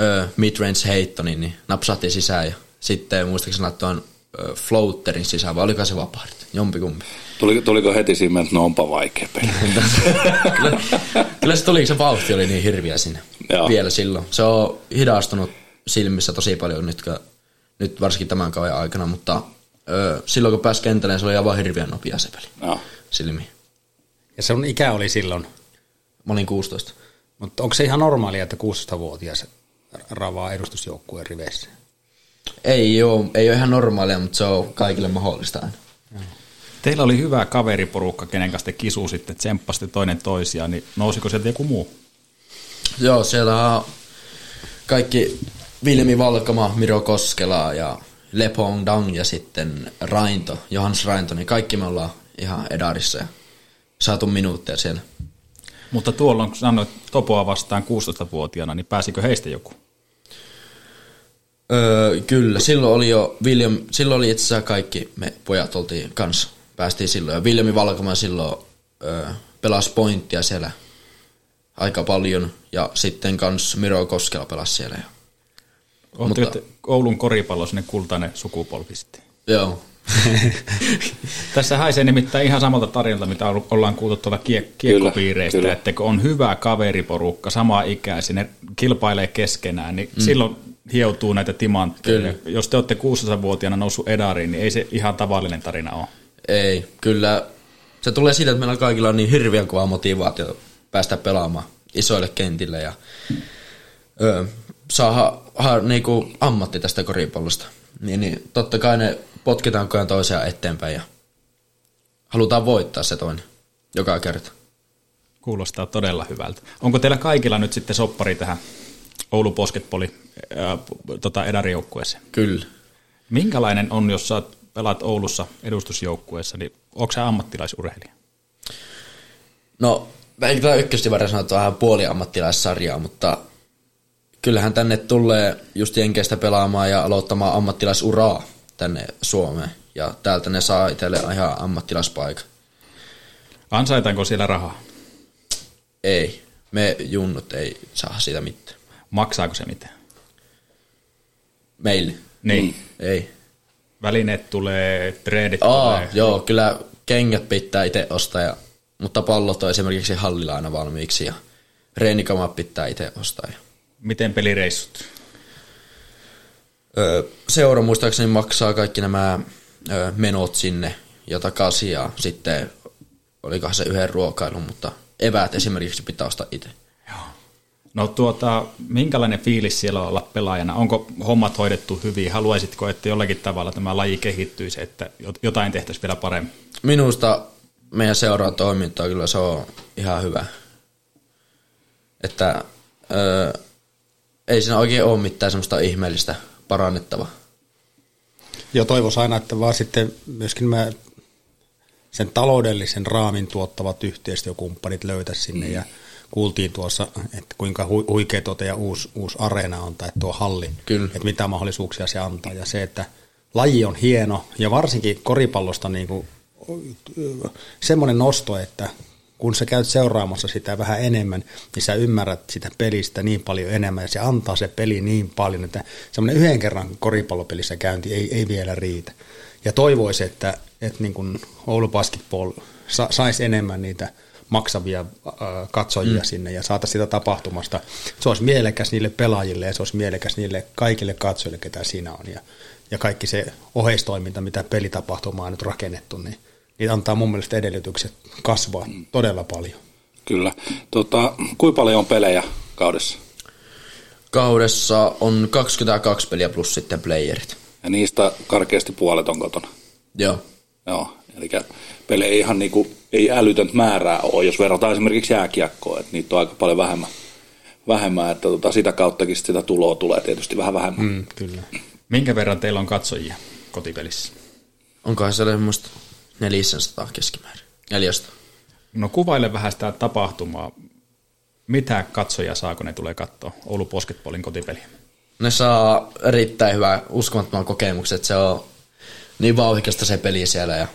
öö, midrange heitto, niin, niin napsahti sisään ja sitten muistaakseni laittoin öö, floaterin sisään, vai oliko se vapahdit? Jompikumpi. Tuliko, tuliko heti siinä, että no onpa vaikea peli? kyllä, kyllä se tuli, se vauhti oli niin hirviä siinä Joo. vielä silloin. Se on hidastunut silmissä tosi paljon nyt, nyt varsinkin tämän kauden aikana, mutta ö, silloin kun pääsi kentälle, se oli aivan hirveän nopea se peli Joo. silmiin. Ja sun ikä oli silloin, Mä olin 16. mutta onko se ihan normaalia, että 16-vuotias ravaa edustusjoukkueen riveissä? Ei ole, ei ole ihan normaalia, mutta se on kaikille mahdollista aina. Teillä oli hyvä kaveriporukka, kenen kanssa te kisu sitten, tsemppasitte toinen toisiaan, niin nousiko sieltä joku muu? Joo, siellä on kaikki Vilmi Valkama, Miro Koskela ja Lepong Dang ja sitten Rainto, Johans Rainto, niin kaikki me ollaan ihan edarissa ja saatu minuutteja siellä. Mutta tuolloin, kun sanoit Topoa vastaan 16-vuotiaana, niin pääsikö heistä joku? Öö, kyllä, silloin oli jo William, silloin oli itse asiassa kaikki me pojat oltiin kanssa, päästiin silloin. Ja Viljami Valkama silloin öö, pelasi pointtia siellä aika paljon ja sitten kans Miro Koskela pelasi siellä. Oletteko Mutta- Oulun koripallo sinne kultainen sukupolvi sitten? joo, Tässä haisee nimittäin ihan samalta tarinalta, mitä ollaan kuultu tuolla kiek- kiekkopiireistä, kyllä. että kun on hyvä kaveriporukka, sama ikäisiä, ne kilpailee keskenään, niin mm. silloin hioutuu näitä timantteja. Kyllä. Jos te olette 16-vuotiaana noussut edariin, niin ei se ihan tavallinen tarina ole. ei, kyllä se tulee siitä, että meillä kaikilla on niin hirveän kova motivaatio päästä pelaamaan isoille kentille ja öö, saada ha, niinku ammatti tästä koripallosta. Niin, niin totta kai ne potkitaan koko ajan toisiaan eteenpäin ja halutaan voittaa se toinen joka kerta. Kuulostaa todella hyvältä. Onko teillä kaikilla nyt sitten soppari tähän Oulu Basketballin ää, p- tota edarijoukkueeseen? Kyllä. Minkälainen on, jos sä pelaat Oulussa edustusjoukkueessa, niin onko sä ammattilaisurheilija? No, ei tämä ykköstivarja sanottu vähän puoliammattilaissarjaa, mutta kyllähän tänne tulee just Jenkeistä pelaamaan ja aloittamaan ammattilaisuraa tänne Suomeen. Ja täältä ne saa itselle ihan ammattilaispaikan. Ansaitaanko siellä rahaa? Ei, me junnut ei saa siitä mitään. Maksaako se mitään? Meille. Niin. Ei. Välineet tulee, treidit Aa, tulee. joo, kyllä kengät pitää itse ostaa, ja, mutta pallot on esimerkiksi hallilla aina valmiiksi ja reenikamat pitää itse ostaa. Ja. Miten pelireissut? Seura muistaakseni maksaa kaikki nämä menot sinne ja takaisin ja sitten olikohan se yhden ruokailun, mutta eväät esimerkiksi pitää ostaa itse. No tuota, minkälainen fiilis siellä on olla pelaajana? Onko hommat hoidettu hyvin? Haluaisitko, että jollakin tavalla tämä laji kehittyisi, että jot- jotain tehtäisiin vielä paremmin? Minusta meidän seuraa toimintaa kyllä se on ihan hyvä. Että öö, ei siinä oikein ole mitään semmoista ihmeellistä parannettavaa. Ja toivoisi aina, että vaan sitten myöskin mä sen taloudellisen raamin tuottavat yhteistyökumppanit löytäisi sinne ja kuultiin tuossa, että kuinka hu- huikea tuota ja uusi, uusi areena on tai tuo halli, Kyllä. että mitä mahdollisuuksia se antaa ja se, että laji on hieno ja varsinkin koripallosta niin kuin, semmoinen nosto, että kun sä käyt seuraamassa sitä vähän enemmän, niin sä ymmärrät sitä pelistä niin paljon enemmän ja se antaa se peli niin paljon, että semmoinen yhden kerran koripallopelissä käynti ei, ei vielä riitä. Ja toivoisi, että, että niin kuin Oulu Basketball sa, saisi enemmän niitä maksavia äh, katsojia mm. sinne ja saata sitä tapahtumasta. Se olisi mielekäs niille pelaajille ja se olisi mielekäs niille kaikille katsojille, ketä siinä on. Ja, ja kaikki se oheistoiminta, mitä pelitapahtumaa on nyt rakennettu, niin niin antaa mun mielestä edellytykset kasvaa todella paljon. Kyllä. Tota, kuinka paljon on pelejä kaudessa? Kaudessa on 22 peliä plus sitten playerit. Ja niistä karkeasti puolet on kotona? Joo. Joo, eli pelejä ei ihan niinku, ei älytöntä määrää ole, jos verrataan esimerkiksi jääkiekkoon, että niitä on aika paljon vähemmän, vähemmän että tota, sitä kauttakin sitä tuloa tulee tietysti vähän vähemmän. Mm, kyllä. Minkä verran teillä on katsojia kotipelissä? Onkohan se semmoista 400 keskimäärin. 400. No kuvaile vähän sitä tapahtumaa. Mitä katsoja saako ne tulee katsoa Oulu Basketballin kotipeli? Ne saa erittäin hyvää uskomattoman kokemuksen, että se on niin vauhikasta se peli siellä ja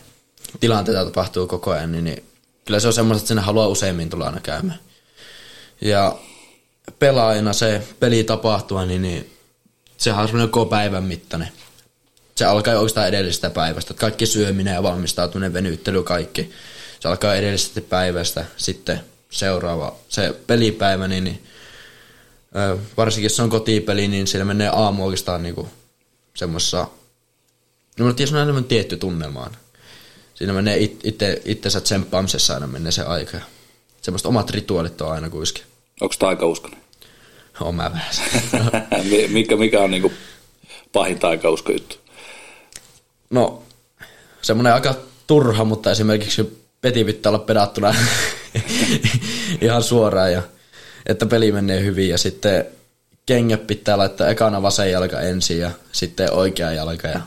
tilanteita tapahtuu koko ajan, niin, niin kyllä se on semmoista, että sinne haluaa useimmin tulla aina käymään. Ja pelaajana se peli tapahtua, niin, niin sehän on semmoinen koko päivän mittainen se alkaa jo oikeastaan edellisestä päivästä. Että kaikki syöminen ja valmistautuminen, venyttely, kaikki. Se alkaa edellisestä päivästä. Sitten seuraava, se pelipäivä, niin, niin varsinkin jos se on kotipeli, niin siellä menee aamu oikeastaan niinku semmoisessa, no mä tiedän, se on tietty tunnelma aina. Siinä menee it, itse, itsensä tsemppaamisessa aina menee se aika. Semmoista omat rituaalit on aina kuiskin. Onko taikauskonen? On mä vähän. mikä, mikä on niinku pahin taikauskojuttu? No, semmoinen aika turha, mutta esimerkiksi peti pitää olla pedattuna ihan suoraan, ja, että peli menee hyvin. Ja sitten kengät pitää laittaa ekana vasen jalka ensin ja sitten oikea jalka. Ja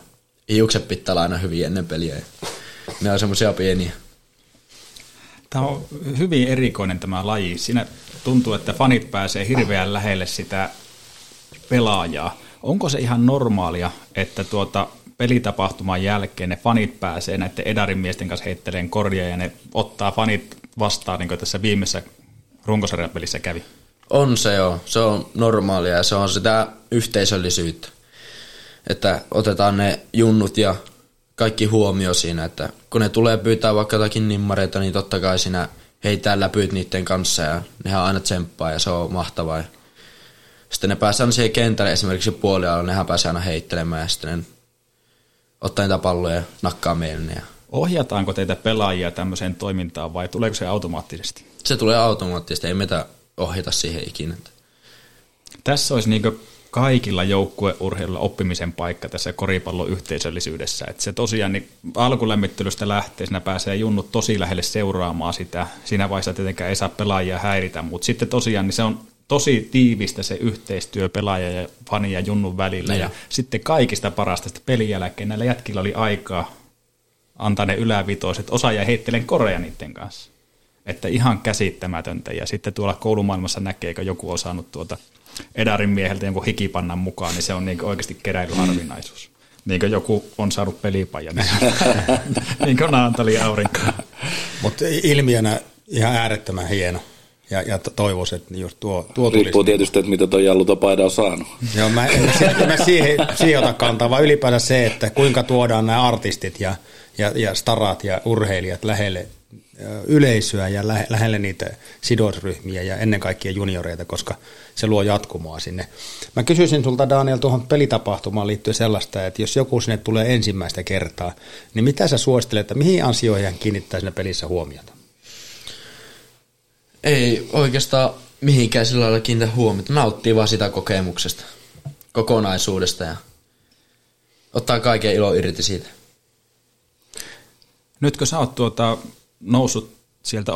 hiukset pitää olla aina hyvin ennen peliä. Ja ne on semmoisia pieniä. Tämä on hyvin erikoinen tämä laji. Siinä tuntuu, että fanit pääsee hirveän lähelle sitä pelaajaa. Onko se ihan normaalia, että tuota pelitapahtuman jälkeen ne fanit pääsee näiden Edarin miesten kanssa heitteleen korjaa ja ne ottaa fanit vastaan, niin kuin tässä viimeisessä runkosarjapelissä kävi. On se jo, se on normaalia ja se on sitä yhteisöllisyyttä, että otetaan ne junnut ja kaikki huomio siinä, että kun ne tulee pyytää vaikka jotakin nimmareita, niin totta kai siinä heitään läpyt niiden kanssa ja nehän aina tsemppaa ja se on mahtavaa. Sitten ne pääsee aina siihen kentälle esimerkiksi puolialla, nehän pääsee aina heittelemään ja sitten ne ottaa niitä palloja ja nakkaa meille. Ja... Ohjataanko teitä pelaajia tämmöiseen toimintaan vai tuleeko se automaattisesti? Se tulee automaattisesti, ei meitä ohjata siihen ikinä. Tässä olisi niin kaikilla joukkueurheilulla oppimisen paikka tässä koripallon yhteisöllisyydessä. Että se tosiaan niin alkulämmittelystä lähtee, siinä pääsee junnut tosi lähelle seuraamaan sitä. Siinä vaiheessa tietenkään ei saa pelaajia häiritä, mutta sitten tosiaan niin se on tosi tiivistä se yhteistyö pelaaja ja fani ja junnun välillä. Ja, ja sitten kaikista parasta sitä pelin jälkeen näillä jätkillä oli aikaa antaa ne ylävitoiset. Osa jäi heittelen korea niiden kanssa. Että ihan käsittämätöntä. Ja sitten tuolla koulumaailmassa näkee, kun joku on saanut tuota Edarin mieheltä jonkun hikipannan mukaan, niin se on niin oikeasti keräilyharvinaisuus. Niin kuin joku on saanut pelipajan, niin, niin kuin Naantali aurinko. Mutta ilmiönä ihan äärettömän hieno ja, ja toivoisin, että just tuo, tuo Riippuu tulisi. tietysti, että mitä tuo Jalluta on saanut. Joo, mä, mä, mä siihen, siihen otan kantaa, vaan ylipäätään se, että kuinka tuodaan nämä artistit ja, ja, ja starat ja urheilijat lähelle yleisöä ja lähe, lähelle niitä sidosryhmiä ja ennen kaikkea junioreita, koska se luo jatkumoa sinne. Mä kysyisin sulta Daniel tuohon pelitapahtumaan liittyen sellaista, että jos joku sinne tulee ensimmäistä kertaa, niin mitä sä suosittelet, että mihin asioihin kiinnittää siinä pelissä huomiota? Ei oikeastaan mihinkään sillä lailla kiinnitä huomiota. Nauttii vaan sitä kokemuksesta, kokonaisuudesta ja ottaa kaiken ilo irti siitä. Nyt kun sä oot tuota, noussut sieltä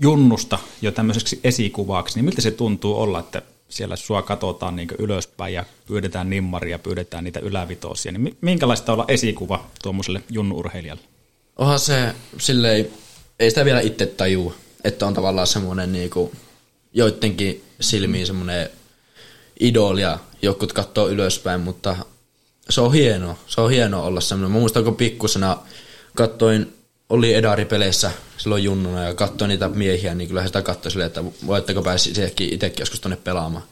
junnusta jo tämmöiseksi esikuvaksi, niin miltä se tuntuu olla, että siellä sua katsotaan niin ylöspäin ja pyydetään nimmaria, pyydetään niitä ylävitoisia, niin minkälaista olla esikuva tuommoiselle junnuurheilijalle? Onhan se silleen, ei sitä vielä itse tajua että on tavallaan semmoinen niinku, joidenkin silmiin semmoinen idoli ja jokut katsoo ylöspäin, mutta se on hienoa. Se on hienoa olla semmoinen. Mä muistan, kun pikkusena kattoin, oli Edari-peleissä silloin junnuna ja katsoin niitä miehiä, niin kyllä sitä katsoi silleen, että voitteko pääsi itsekin itsekin joskus tonne pelaamaan.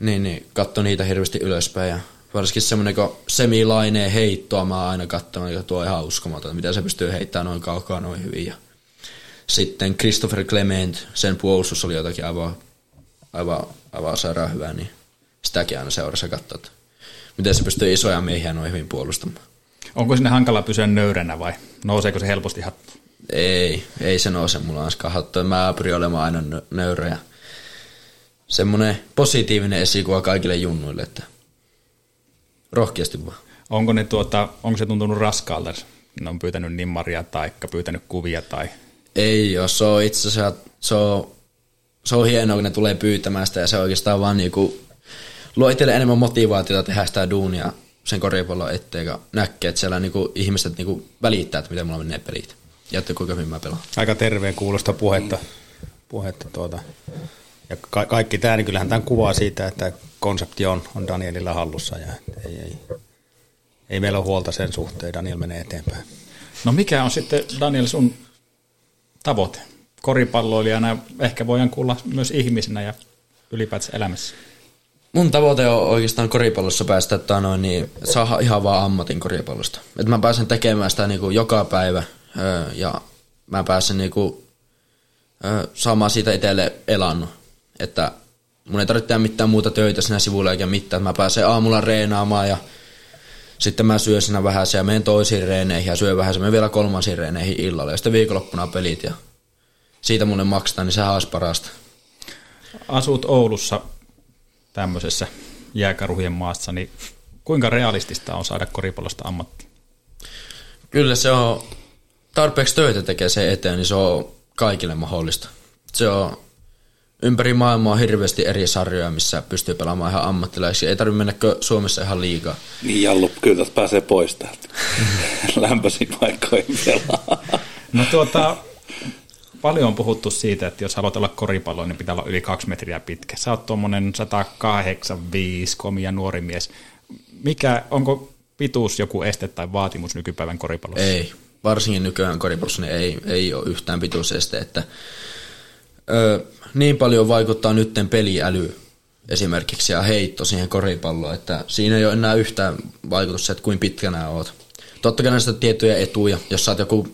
Niin, niin katsoin niitä hirveästi ylöspäin ja varsinkin semmoinen, kun semilaineen heittoa mä aina katsonut, ja tuo on ihan uskomaton, mitä se pystyy heittämään noin kaukaa noin hyvin. Ja sitten Christopher Clement, sen puolustus oli jotakin aivan, aivan, aivan sairaan hyvää, niin sitäkin aina seurassa katsoa, että miten se pystyy isoja miehiä noin hyvin puolustamaan. Onko sinne hankala pysyä nöyränä vai nouseeko se helposti hattu? Ei, ei se nouse mulla anskaan hattu. Mä pyrin olemaan aina nö- nöyrä ja semmoinen positiivinen esikuva kaikille junnuille, että rohkeasti vaan. Onko, ne tuota, onko se tuntunut raskaalta? Ne on pyytänyt nimmaria tai pyytänyt kuvia tai... Ei ole, se on itse asiassa, se on, se on hienoa, kun ne tulee pyytämään sitä ja se oikeastaan vaan niinku luo itselle enemmän motivaatiota tehdä sitä duunia sen koripallon eteen, ja näkee, että siellä niinku ihmiset niinku välittää, että miten mulla menee pelit ja että kuinka hyvin mä pelaan. Aika terveen kuulosta puhetta. puhetta tuota. Ja ka- kaikki tämä, niin kyllähän tämän kuvaa siitä, että konsepti on, on Danielilla hallussa ja ei, ei, ei meillä ole huolta sen suhteen, Daniel menee eteenpäin. No mikä on sitten, Daniel, sun tavoite? Koripalloilijana ehkä voidaan kuulla myös ihmisenä ja ylipäätään elämässä. Mun tavoite on oikeastaan koripallossa päästä että noin, niin saada ihan vaan ammatin koripallosta. Että mä pääsen tekemään sitä niinku joka päivä ja mä pääsen niinku, öö, saamaan siitä itselle elannon. Että mun ei tarvitse mitään muuta töitä siinä sivulla eikä mitään. Mä pääsen aamulla reenaamaan ja sitten mä syön siinä vähän ja menen toisiin reeneihin ja syön vähän ja vielä kolmansiin reeneihin illalla. Ja sitten viikonloppuna pelit ja siitä mulle maksetaan, niin sehän olisi parasta. Asut Oulussa tämmöisessä jääkaruhien maassa, niin kuinka realistista on saada koripallosta ammatti? Kyllä se on, tarpeeksi töitä tekee se eteen, niin se on kaikille mahdollista. Se on ympäri maailmaa hirveästi eri sarjoja, missä pystyy pelaamaan ihan ammattilaisia. Ei tarvitse mennäkö Suomessa ihan liikaa. Niin Jallu, kyllä tästä pääsee pois täältä. Lämpöisin paikkoihin pelaa. No tuota, paljon on puhuttu siitä, että jos haluat olla koripallo, niin pitää olla yli kaksi metriä pitkä. Sä oot tuommoinen 185 komia nuori mies. Mikä, onko pituus joku este tai vaatimus nykypäivän koripallossa? Ei, varsinkin nykyään koripallossa niin ei, ei ole yhtään pituuseste, että ö, niin paljon vaikuttaa nytten peliäly esimerkiksi ja heitto siihen koripalloon, että siinä ei ole enää yhtään vaikutus se, että kuin pitkänä oot. Totta kai näistä tiettyjä etuja, jos oot joku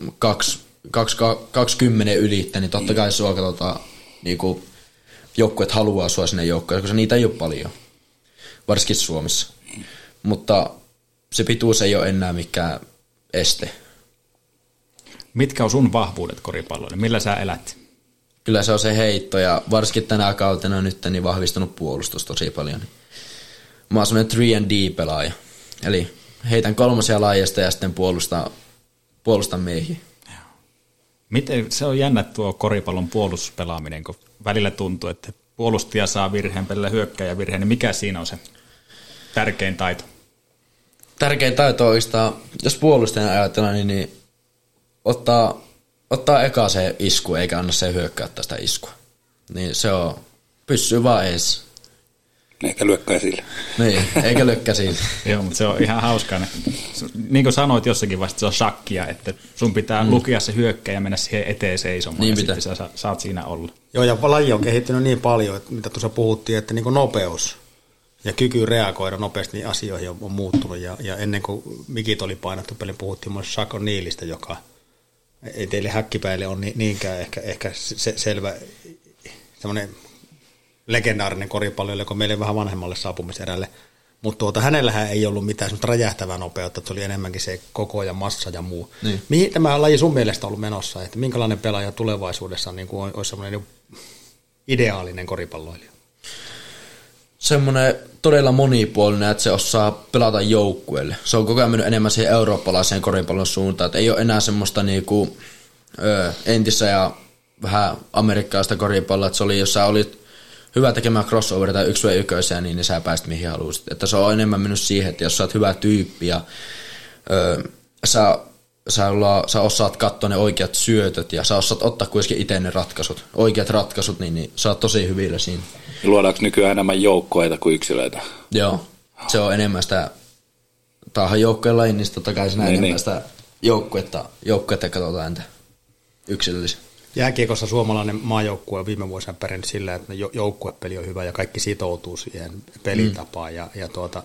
20 ylittä, niin totta kai sua katsotaan, niin kuin joukkueet haluaa sua sinne joukkoon, koska niitä ei ole paljon, varsinkin Suomessa. Mutta se pituus ei ole enää mikään este. Mitkä on sun vahvuudet koripalloille? Millä sä elät? Kyllä se on se heitto ja varsinkin tänä kautena nyt niin vahvistunut puolustus tosi paljon. Mä oon semmonen 3D-pelaaja. Eli heitän kolmosia laajasta ja sitten puolustan, puolustan miehiä. Miten se on jännä tuo koripallon puolustuspelaaminen, kun välillä tuntuu, että puolustaja saa virheen, pelillä hyökkäjä virheen, niin mikä siinä on se tärkein taito? Tärkein taito on oikeastaan, jos puolustajana ajatellaan, niin, niin ottaa, ottaa eka se isku, eikä anna se hyökkää tästä iskua. Niin se on, pysyy vaan ees. Eikä lyö käsillä. Niin, eikä lyö käsillä. Joo, mutta se on ihan hauskaa. Niin kuin sanoit jossakin vasta, se on shakkia, että sun pitää mm. lukea se hyökkäjä ja mennä siihen eteen seisomaan Niin ja pitää. sitten sä saat siinä olla. Joo, ja laji on kehittynyt niin paljon, että mitä tuossa puhuttiin, että niin nopeus ja kyky reagoida nopeasti niihin asioihin on, on muuttunut. Ja, ja ennen kuin mikit oli painattu pelin, puhuttiin myös Shako Niilistä, joka ei teille häkkipäille on ni, niinkään ehkä, ehkä se, selvä semmoinen legendaarinen koripallo, joka meille vähän vanhemmalle saapumiserälle. Mutta tuota, hänellähän ei ollut mitään semmoista räjähtävää nopeutta, että se oli enemmänkin se koko ja massa ja muu. Niin. Mihin tämä laji sun mielestä ollut menossa, että minkälainen pelaaja tulevaisuudessa niin kuin olisi semmoinen ideaalinen koripalloilija? Semmoinen todella monipuolinen, että se osaa pelata joukkueelle. Se on koko ajan mennyt enemmän siihen eurooppalaiseen koripallon suuntaan, että ei ole enää semmoista niinku, ö, entistä ja vähän amerikkalaista koripalloa, että se oli, jos sä olit hyvä tekemään crossover tai yksi yköisiä, niin, niin sä pääsit mihin haluaisit. Että se on enemmän mennyt siihen, että jos sä oot hyvä tyyppi ja ö, sä, sä, olla, sä osaat katsoa ne oikeat syötöt ja sä osaat ottaa kuitenkin itse ne ratkaisut, oikeat ratkaisut, niin, niin sä oot tosi hyvillä siinä. Luodaanko nykyään enemmän joukkoita kuin yksilöitä? Joo, se on enemmän sitä tämähän joukkueen laji, niin totta kai sinä Niin, enemmän niin. sitä joukkuetta, joukkuetta katsotaan entä yksilöllisiä. Jääkiekossa suomalainen maajoukkue on viime vuosina pärjännyt sillä, että jo- joukkuepeli on hyvä ja kaikki sitoutuu siihen pelitapaan ja, ja tuota,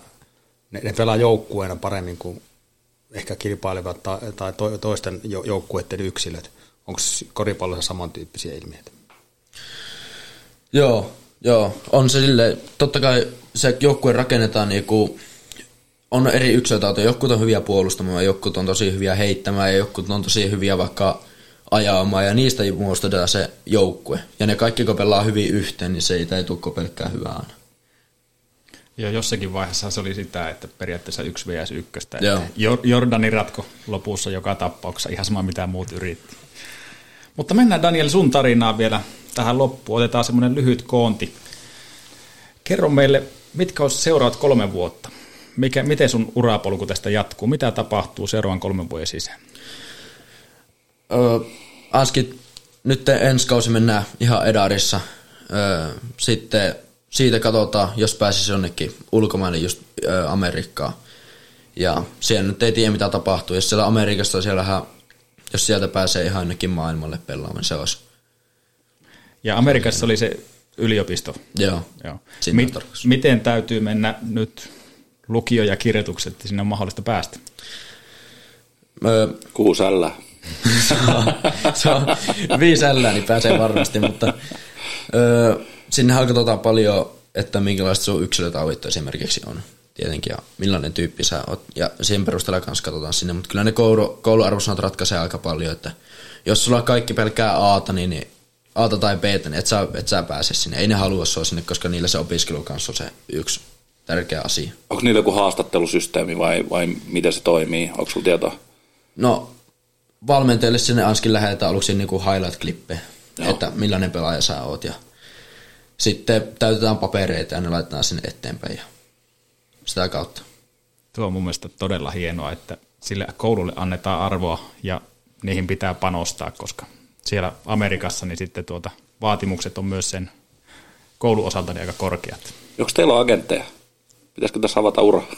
ne, ne pelaa joukkueena paremmin kuin ehkä kilpailevat tai, tai to, toisten jo, joukkueiden yksilöt. Onko koripallossa samantyyppisiä ilmiöitä? Joo, joo. On se sille, totta kai se joukkue rakennetaan niinku, on eri yksilöitä, jotkut on hyviä puolustamaan, jotkut on tosi hyviä heittämään ja jotkut on tosi hyviä vaikka ajamaan ja niistä muodostetaan se joukkue. Ja ne kaikki kun pelaa hyvin yhteen, niin se ei tule pelkkää hyvää aina. Ja jossakin vaiheessa se oli sitä, että periaatteessa yksi vs ykköstä. Joo. Että Jor- Jordani ratko lopussa joka tappauksessa ihan sama mitä muut yritti. Mutta mennään Daniel sun tarinaan vielä tähän loppuun. Otetaan semmoinen lyhyt koonti. Kerro meille, mitkä olisi seuraavat kolme vuotta? Mikä, miten sun urapolku tästä jatkuu? Mitä tapahtuu seuraavan kolmen vuoden sisään? Öö, Aski, nyt ensi kausi mennään ihan edarissa. Öö, sitten siitä katsotaan, jos pääsisi jonnekin ulkomaille just Amerikkaan. Ja siellä nyt ei tiedä mitä tapahtuu. Jos siellä Amerikasta siellähän, jos sieltä pääsee ihan jonnekin maailmalle pelaamaan, se olisi. Ja Amerikassa oli se yliopisto. Joo, Joo. On Mi- miten täytyy mennä nyt lukio ja kirjoitukset, että sinne on mahdollista päästä? Öö, Kuusi ällä. se on viisi ällää, niin pääsee varmasti, mutta öö, sinnehän katsotaan paljon, että minkälaista sun yksilötaavitto esimerkiksi on tietenkin ja millainen tyyppi sä oot. Ja siihen perusteella kanssa katsotaan sinne, mutta kyllä ne koulu, kouluarvosanat ratkaisee aika paljon, että jos sulla on kaikki pelkkää Aata, niin, niin Aata tai Btä, niin et sä, et sä pääse sinne. Ei ne halua sua sinne, koska niillä se opiskelu kanssa on se yksi tärkeä asia. Onko niillä joku haastattelusysteemi vai, vai miten se toimii? Onko sulla tietoa? No, valmentajille sinne Anskin lähetään aluksi niinku highlight-klippejä, Joo. että millainen pelaaja sä oot. Ja sitten täytetään papereita ja ne laitetaan sinne eteenpäin ja sitä kautta. Tuo on mun mielestä todella hienoa, että sille koululle annetaan arvoa ja niihin pitää panostaa, koska siellä Amerikassa niin sitten tuota, vaatimukset on myös sen koulun osalta niin aika korkeat. Onko teillä agentteja? Pitäisikö tässä avata ura?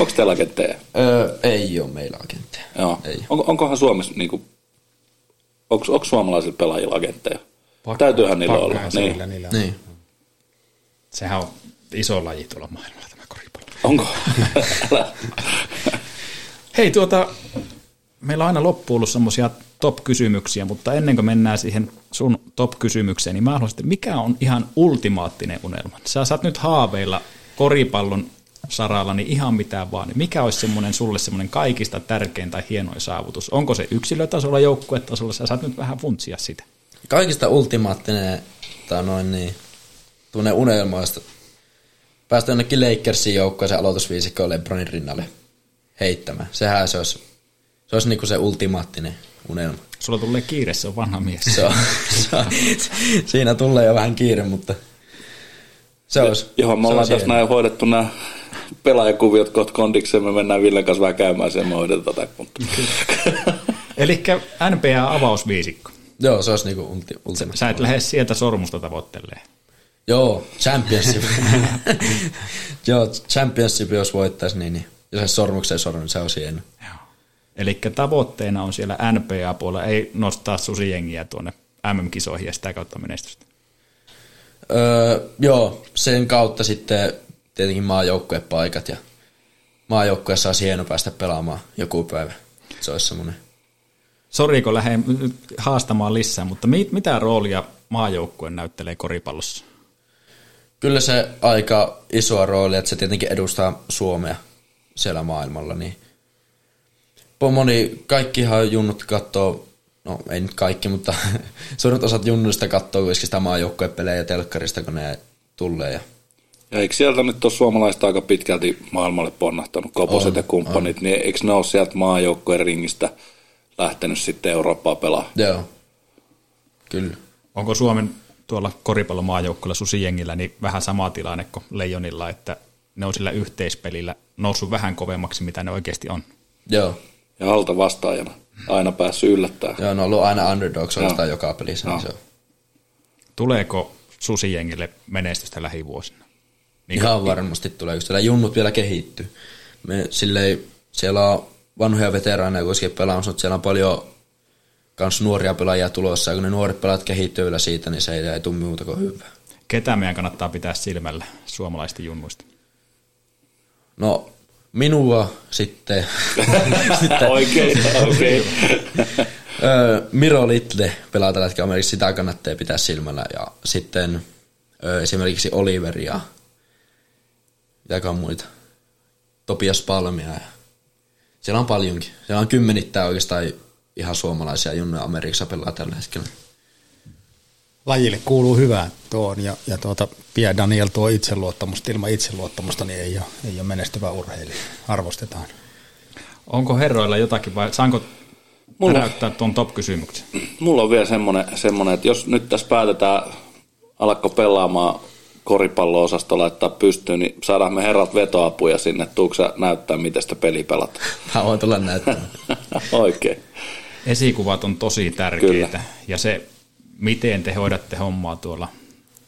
Onko teillä agentteja? Öö, ei ole meillä agentteja. Joo. Ei. On, onkohan Suomessa, niinku, onko, onko suomalaisilla pelaajilla agentteja? Täytyyhän niillä olla. Niin. niillä, niillä on. Niin. Sehän on iso laji tuolla maailmalla tämä koripallo. Onko? Hei tuota, meillä on aina loppuun ollut semmoisia top-kysymyksiä, mutta ennen kuin mennään siihen sun top-kysymykseen, niin mä haluaisin, että mikä on ihan ultimaattinen unelma? Sä saat nyt haaveilla koripallon saralla, niin ihan mitään vaan. Niin mikä olisi semmoinen sulle semmoinen kaikista tärkein tai hienoin saavutus? Onko se yksilötasolla, joukkuetasolla? Sä saat nyt vähän funtsia sitä. Kaikista ultimaattinen tai noin niin, tuonne unelmoista. Päästä jonnekin Lakersin joukkoon aloitusviisikkoon Lebronin rinnalle heittämään. Sehän se olisi, se olisi niinku se ultimaattinen unelma. Sulla tulee kiire, se on vanha mies. Se on, se on, siinä tulee jo vähän kiire, mutta se olisi. Johon me ollaan tässä näin hoidettu nämä pelaajakuviot kohta kondikseen. Me mennään Villen kanssa vähän käymään siellä, me hoidetaan tätä. Eli NBA-avausviisikko. Joo, se olisi niinku ulti, ulti. Sä et lähde sieltä sormusta tavoittelee. Joo, championship. Joo, championship jos voittaisi, niin, niin jos se sormukseen sormu, niin se olisi hieno. Eli tavoitteena on siellä NPA-puolella ei nostaa susijengiä tuonne MM-kisoihin ja sitä kautta menestystä. Öö, joo, sen kautta sitten tietenkin maajoukkuepaikat ja maajoukkueessa olisi hieno päästä pelaamaan joku päivä. Se olisi semmoinen. Sori, kun lähden haastamaan lisää, mutta mit, mitä roolia maajoukkue näyttelee koripallossa? Kyllä se aika isoa roolia, että se tietenkin edustaa Suomea siellä maailmalla, niin moni, kaikkihan junnut katsoo, no ei nyt kaikki, mutta suuret osat junnuista katsoo kuitenkin sitä maajoukkuepelejä telkkarista, kun ne tulee. Ja Ja eikö sieltä nyt ole suomalaista aika pitkälti maailmalle ponnahtanut, Koposet On, ja kumppanit, niin eikö ne ole sieltä maajoukkojen ringistä lähtenyt sitten Eurooppaa pelaamaan? Joo, kyllä. Onko Suomen tuolla koripallomaajoukkueella susijengillä niin vähän sama tilanne kuin Leijonilla, että ne on sillä yhteispelillä noussut vähän kovemmaksi, mitä ne oikeasti on? Joo. Ja alta vastaajana. Aina päässyt yllättämään. Joo, ne on ollut aina underdogs oikeastaan joka pelissä. Niin se on. Tuleeko susijengille menestystä lähivuosina? Ihan varmasti tulee, kun siellä junnut vielä kehittyy. Me silleen, siellä on vanhoja veteraaneja kuitenkin pelaamassa, mutta siellä on paljon kans nuoria pelaajia tulossa, ja kun ne nuoret pelaat kehittyy vielä siitä, niin se ei, ei tule muuta kuin hyvää. Ketä meidän kannattaa pitää silmällä suomalaisten junnuista? No, minua sitten. sitten Oikein. Öö, Miro Little pelaa tällä hetkellä Amerikassa, sitä kannattaa pitää silmällä. Ja sitten öö, esimerkiksi Oliver ja mitäkään muita. Topias Palmia. Ja siellä on paljonkin. Siellä on kymmenittäin oikeastaan ihan suomalaisia junnoja Amerikassa pelaa tällä hetkellä. Lajille kuuluu hyvää tuon ja, ja tuota, Pierre Daniel tuo itseluottamusta. Ilman itseluottamusta niin ei ole, ei ole menestyvä urheilija. Arvostetaan. Onko herroilla jotakin vai saanko Mulla- näyttää tuon top-kysymyksen? Mulla on vielä semmoinen, semmoinen, että jos nyt tässä päätetään alakko pelaamaan koripallo-osasto laittaa pystyyn, niin saadaan me herrat vetoapuja sinne. Tuukö sä näyttää, miten sitä peliä pelataan? Haluan tulla näyttämään. Oikein. Esikuvat on tosi tärkeitä Kyllä. ja se, miten te hoidatte hommaa tuolla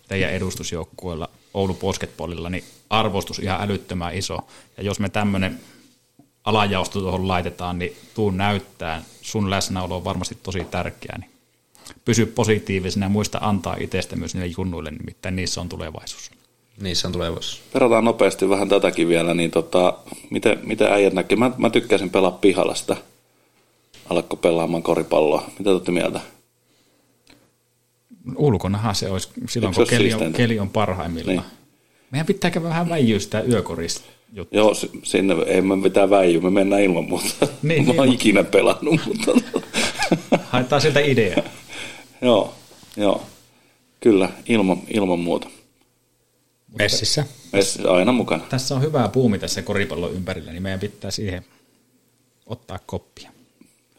teidän edustusjoukkueella Oulu Basketballilla, niin arvostus ihan älyttömän iso. Ja jos me tämmöinen alajaosto tuohon laitetaan, niin tuun näyttää, sun läsnäolo on varmasti tosi tärkeää. Niin pysy positiivisena ja muista antaa itsestä myös niille junnuille, nimittäin niissä on tulevaisuus. Niissä on tulevaisuus. Perataan nopeasti vähän tätäkin vielä, niin tota, miten, miten äijät näkee? Mä, mä tykkäsin pelaa pihalla sitä. Alakko pelaamaan koripalloa. Mitä te mieltä? Ulkonahan se olisi silloin, Eikö kun keli on, keli on parhaimmillaan. Niin. Meidän pitää vähän väijyä sitä yökorista juttua. Joo, sinne ei me mitään väijy, me mennään ilman muuta. Niin, mä oon niin. ikinä pelannut, mutta... Haetaan sieltä idea. Joo, joo. Kyllä, ilman, ilman muuta. Messissä. Messi aina mukana. Tässä on hyvää puumi tässä koripallon ympärillä, niin meidän pitää siihen ottaa koppia.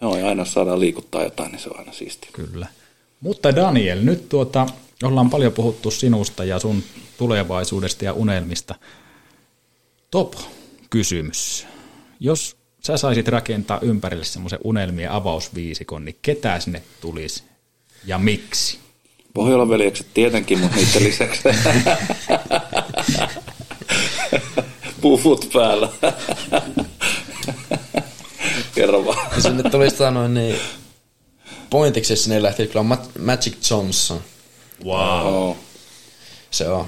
Joo, ja aina jos saadaan liikuttaa jotain, niin se on aina siistiä. Kyllä. Mutta Daniel, nyt tuota, ollaan paljon puhuttu sinusta ja sun tulevaisuudesta ja unelmista. Top-kysymys. Jos sä saisit rakentaa ympärille semmoisen unelmien avausviisikon, niin ketä sinne tulisi ja miksi? Pohjolan veljekset tietenkin, mutta niiden lisäksi puvut päällä. Kerro vaan. Sinne tuli sitä noin niin, pointiksi sinne lähti kyllä Ma- Magic Johnson. Wow. Oh. Se on.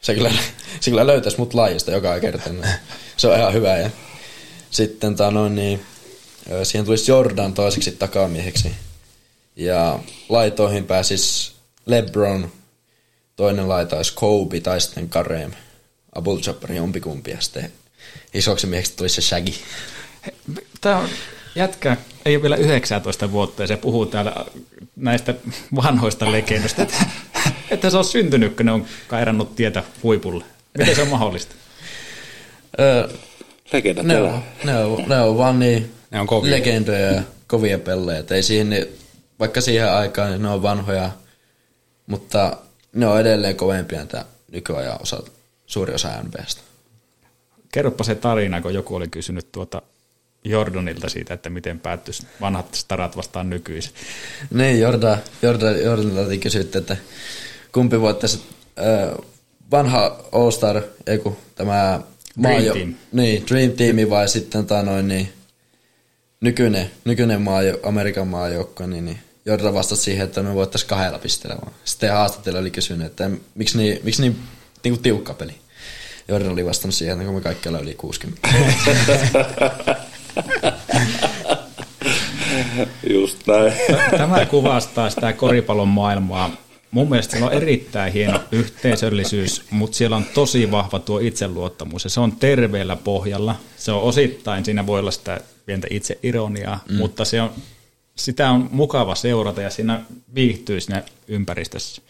Se kyllä, se kyllä löytäisi mut laajasta joka kerta. Se on ihan hyvä. Ja sitten tää noin niin, siihen tulisi Jordan toiseksi takamieheksi. Ja laitoihin pääsis LeBron, toinen laita olisi Kobe tai sitten Kareem. Abul Jabbar jompikumpi ja sitten isoksi mieheksi tulisi se Shaggy. Tämä on jätkä, ei ole vielä 19 vuotta ja se puhuu täällä näistä vanhoista legendoista, että, että se on syntynyt, kun ne on kairannut tietä huipulle. Miten se on mahdollista? Öö, Legendat ne, on, ne, on, ne on vaan niin Ne on kovia. legendoja ja kovia pelejä. Et Ei siihen, niin- vaikka siihen aikaan niin ne on vanhoja, mutta ne on edelleen kovempia tämä nykyajan osa, suuri osa NBAstä. Kerropa se tarina, kun joku oli kysynyt tuota Jordanilta siitä, että miten päättyisi vanhat starat vastaan nykyiset. Niin, Jordan, Jordan, Jordanilta kysyttiin, että kumpi voittaisi äh, vanha All-Star, ei kun tämä Dream Team. Niin, Dream Team vai sitten tai noin, niin, nykyinen, nykyinen maajo, Amerikan maajoukko, niin, niin Jordan vastasi siihen, että me voittaisiin kahdella pisteellä vaan. Sitten haastattelu oli kysynyt, että miksi niin, miksi niin, niin kuin tiukka peli. Jordan oli vastannut siihen, että kun me kaikki ollaan yli 60. Just näin. Tämä kuvastaa sitä koripallon maailmaa. Mun mielestä siellä on erittäin hieno yhteisöllisyys, mutta siellä on tosi vahva tuo itseluottamus ja se on terveellä pohjalla. Se on osittain, siinä voi olla sitä pientä itseironiaa, mm. mutta se on, sitä on mukava seurata ja siinä viihtyy siinä ympäristössä.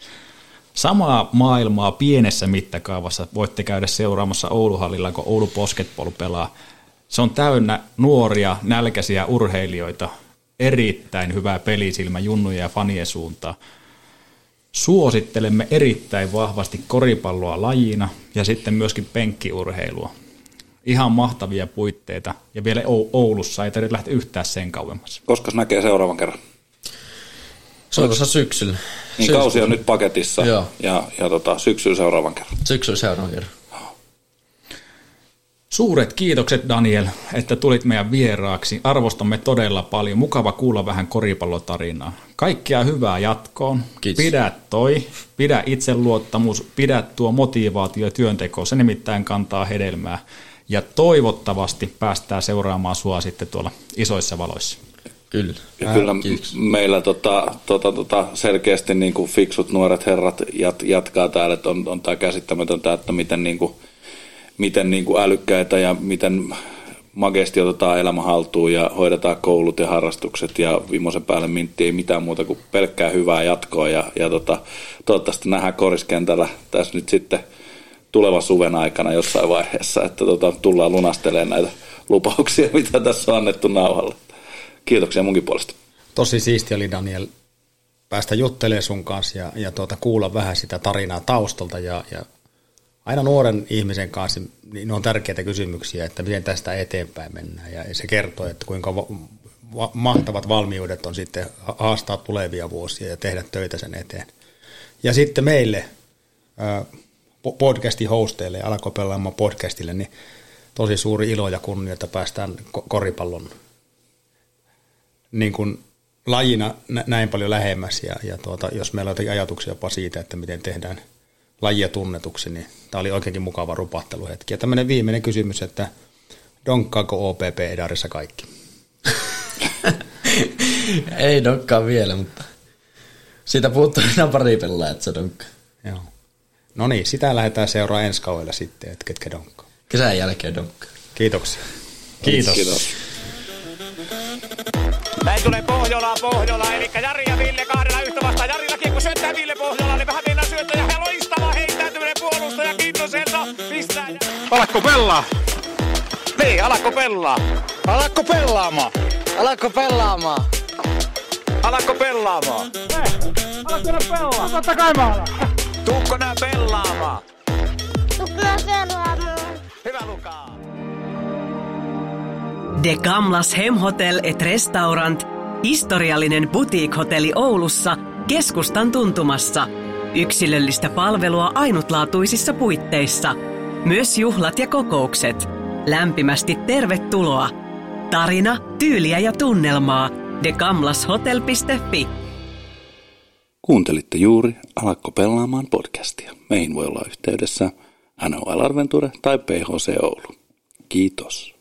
Samaa maailmaa pienessä mittakaavassa voitte käydä seuraamassa Ouluhallilla, kun Oulu Basketball pelaa. Se on täynnä nuoria, nälkäisiä urheilijoita, erittäin hyvää pelisilmä junnuja ja fanien suuntaan. Suosittelemme erittäin vahvasti koripalloa lajina ja sitten myöskin penkkiurheilua. Ihan mahtavia puitteita ja vielä Ou- Oulussa ei tarvitse lähteä yhtään sen kauemmas. Koska näkee seuraavan kerran? Se on tuossa syksyllä. Niin kausi on nyt paketissa Joo. ja, ja tota, syksyllä seuraavan kerran. Syksyllä seuraavan kerran. Suuret kiitokset Daniel, että tulit meidän vieraaksi. Arvostamme todella paljon. Mukava kuulla vähän koripallotarinaa. Kaikkea hyvää jatkoon. Kiitos. Pidä toi, pidä itseluottamus, pidä tuo motivaatio ja työnteko. Se nimittäin kantaa hedelmää. Ja toivottavasti päästään seuraamaan sua sitten tuolla isoissa valoissa. Kyllä. Ja kyllä Kiitos. meillä tota, tota, tota, selkeästi niin kuin fiksut nuoret herrat jat, jatkaa täällä, että on, on tämä käsittämätöntä, että miten, niin kuin, miten niin kuin älykkäitä ja miten magesti otetaan elämä haltuun ja hoidetaan koulut ja harrastukset ja viimeisen päälle mintti ei mitään muuta kuin pelkkää hyvää jatkoa ja, ja tota, toivottavasti nähdään koriskentällä tässä nyt sitten tulevan suven aikana jossain vaiheessa, että tota, tullaan lunastelemaan näitä lupauksia, mitä tässä on annettu nauhalla. Kiitoksia munkin puolesta. Tosi siisti oli Daniel päästä juttelemaan sun kanssa ja, ja tuota, kuulla vähän sitä tarinaa taustalta ja, ja aina nuoren ihmisen kanssa niin on tärkeitä kysymyksiä, että miten tästä eteenpäin mennään ja se kertoo, että kuinka va- va- mahtavat valmiudet on sitten ha- haastaa tulevia vuosia ja tehdä töitä sen eteen. Ja sitten meille po- podcastin hosteille ja alkoi pelaamaan podcastille, niin tosi suuri ilo ja kunnia, että päästään ko- koripallon niin kuin lajina nä- näin paljon lähemmäs ja, ja tuota, jos meillä on jotakin ajatuksia jopa siitä, että miten tehdään lajia tunnetuksi, niin tämä oli oikeinkin mukava rupatteluhetki. Ja tämmöinen viimeinen kysymys, että donkkaako OPP Edarissa kaikki? Ei donkkaa vielä, mutta siitä puuttuu enää pari pelaa, että se donkkaa. Joo. No niin, sitä lähdetään seuraamaan ensi kaudella sitten, että ketkä donkkaa. Kesän jälkeen donkkaa. Kiitoksia. Kiitos. Kiitos. Näin tulee Pohjola, Pohjola, eli Jari ja Ville kahdella yhtä vastaan. Jarilla kiekko syöttää Ville Pohjola, niin vähän mennään syöttää ja loistava heittäytyminen puolustaja Kintoselta pistää. Alakko pelaa? Niin, alakko pelaa. Alakko pelaamaan? Alatko pelaamaan? Alakko pelaamaan. Totta kai mä alan. Tuukko nää pelaamaan? Tukna pelaamaan. Hyvä Lukaa. De Gamlas Hemhotel et Restaurant, historiallinen boutique-hotelli Oulussa, keskustan tuntumassa. Yksilöllistä palvelua ainutlaatuisissa puitteissa. Myös juhlat ja kokoukset. Lämpimästi tervetuloa. Tarina, tyyliä ja tunnelmaa. degamlashotel.fi Kuuntelitte juuri Alakko pelaamaan podcastia. Meihin voi olla yhteydessä NHL Arventure tai PHC Oulu. Kiitos.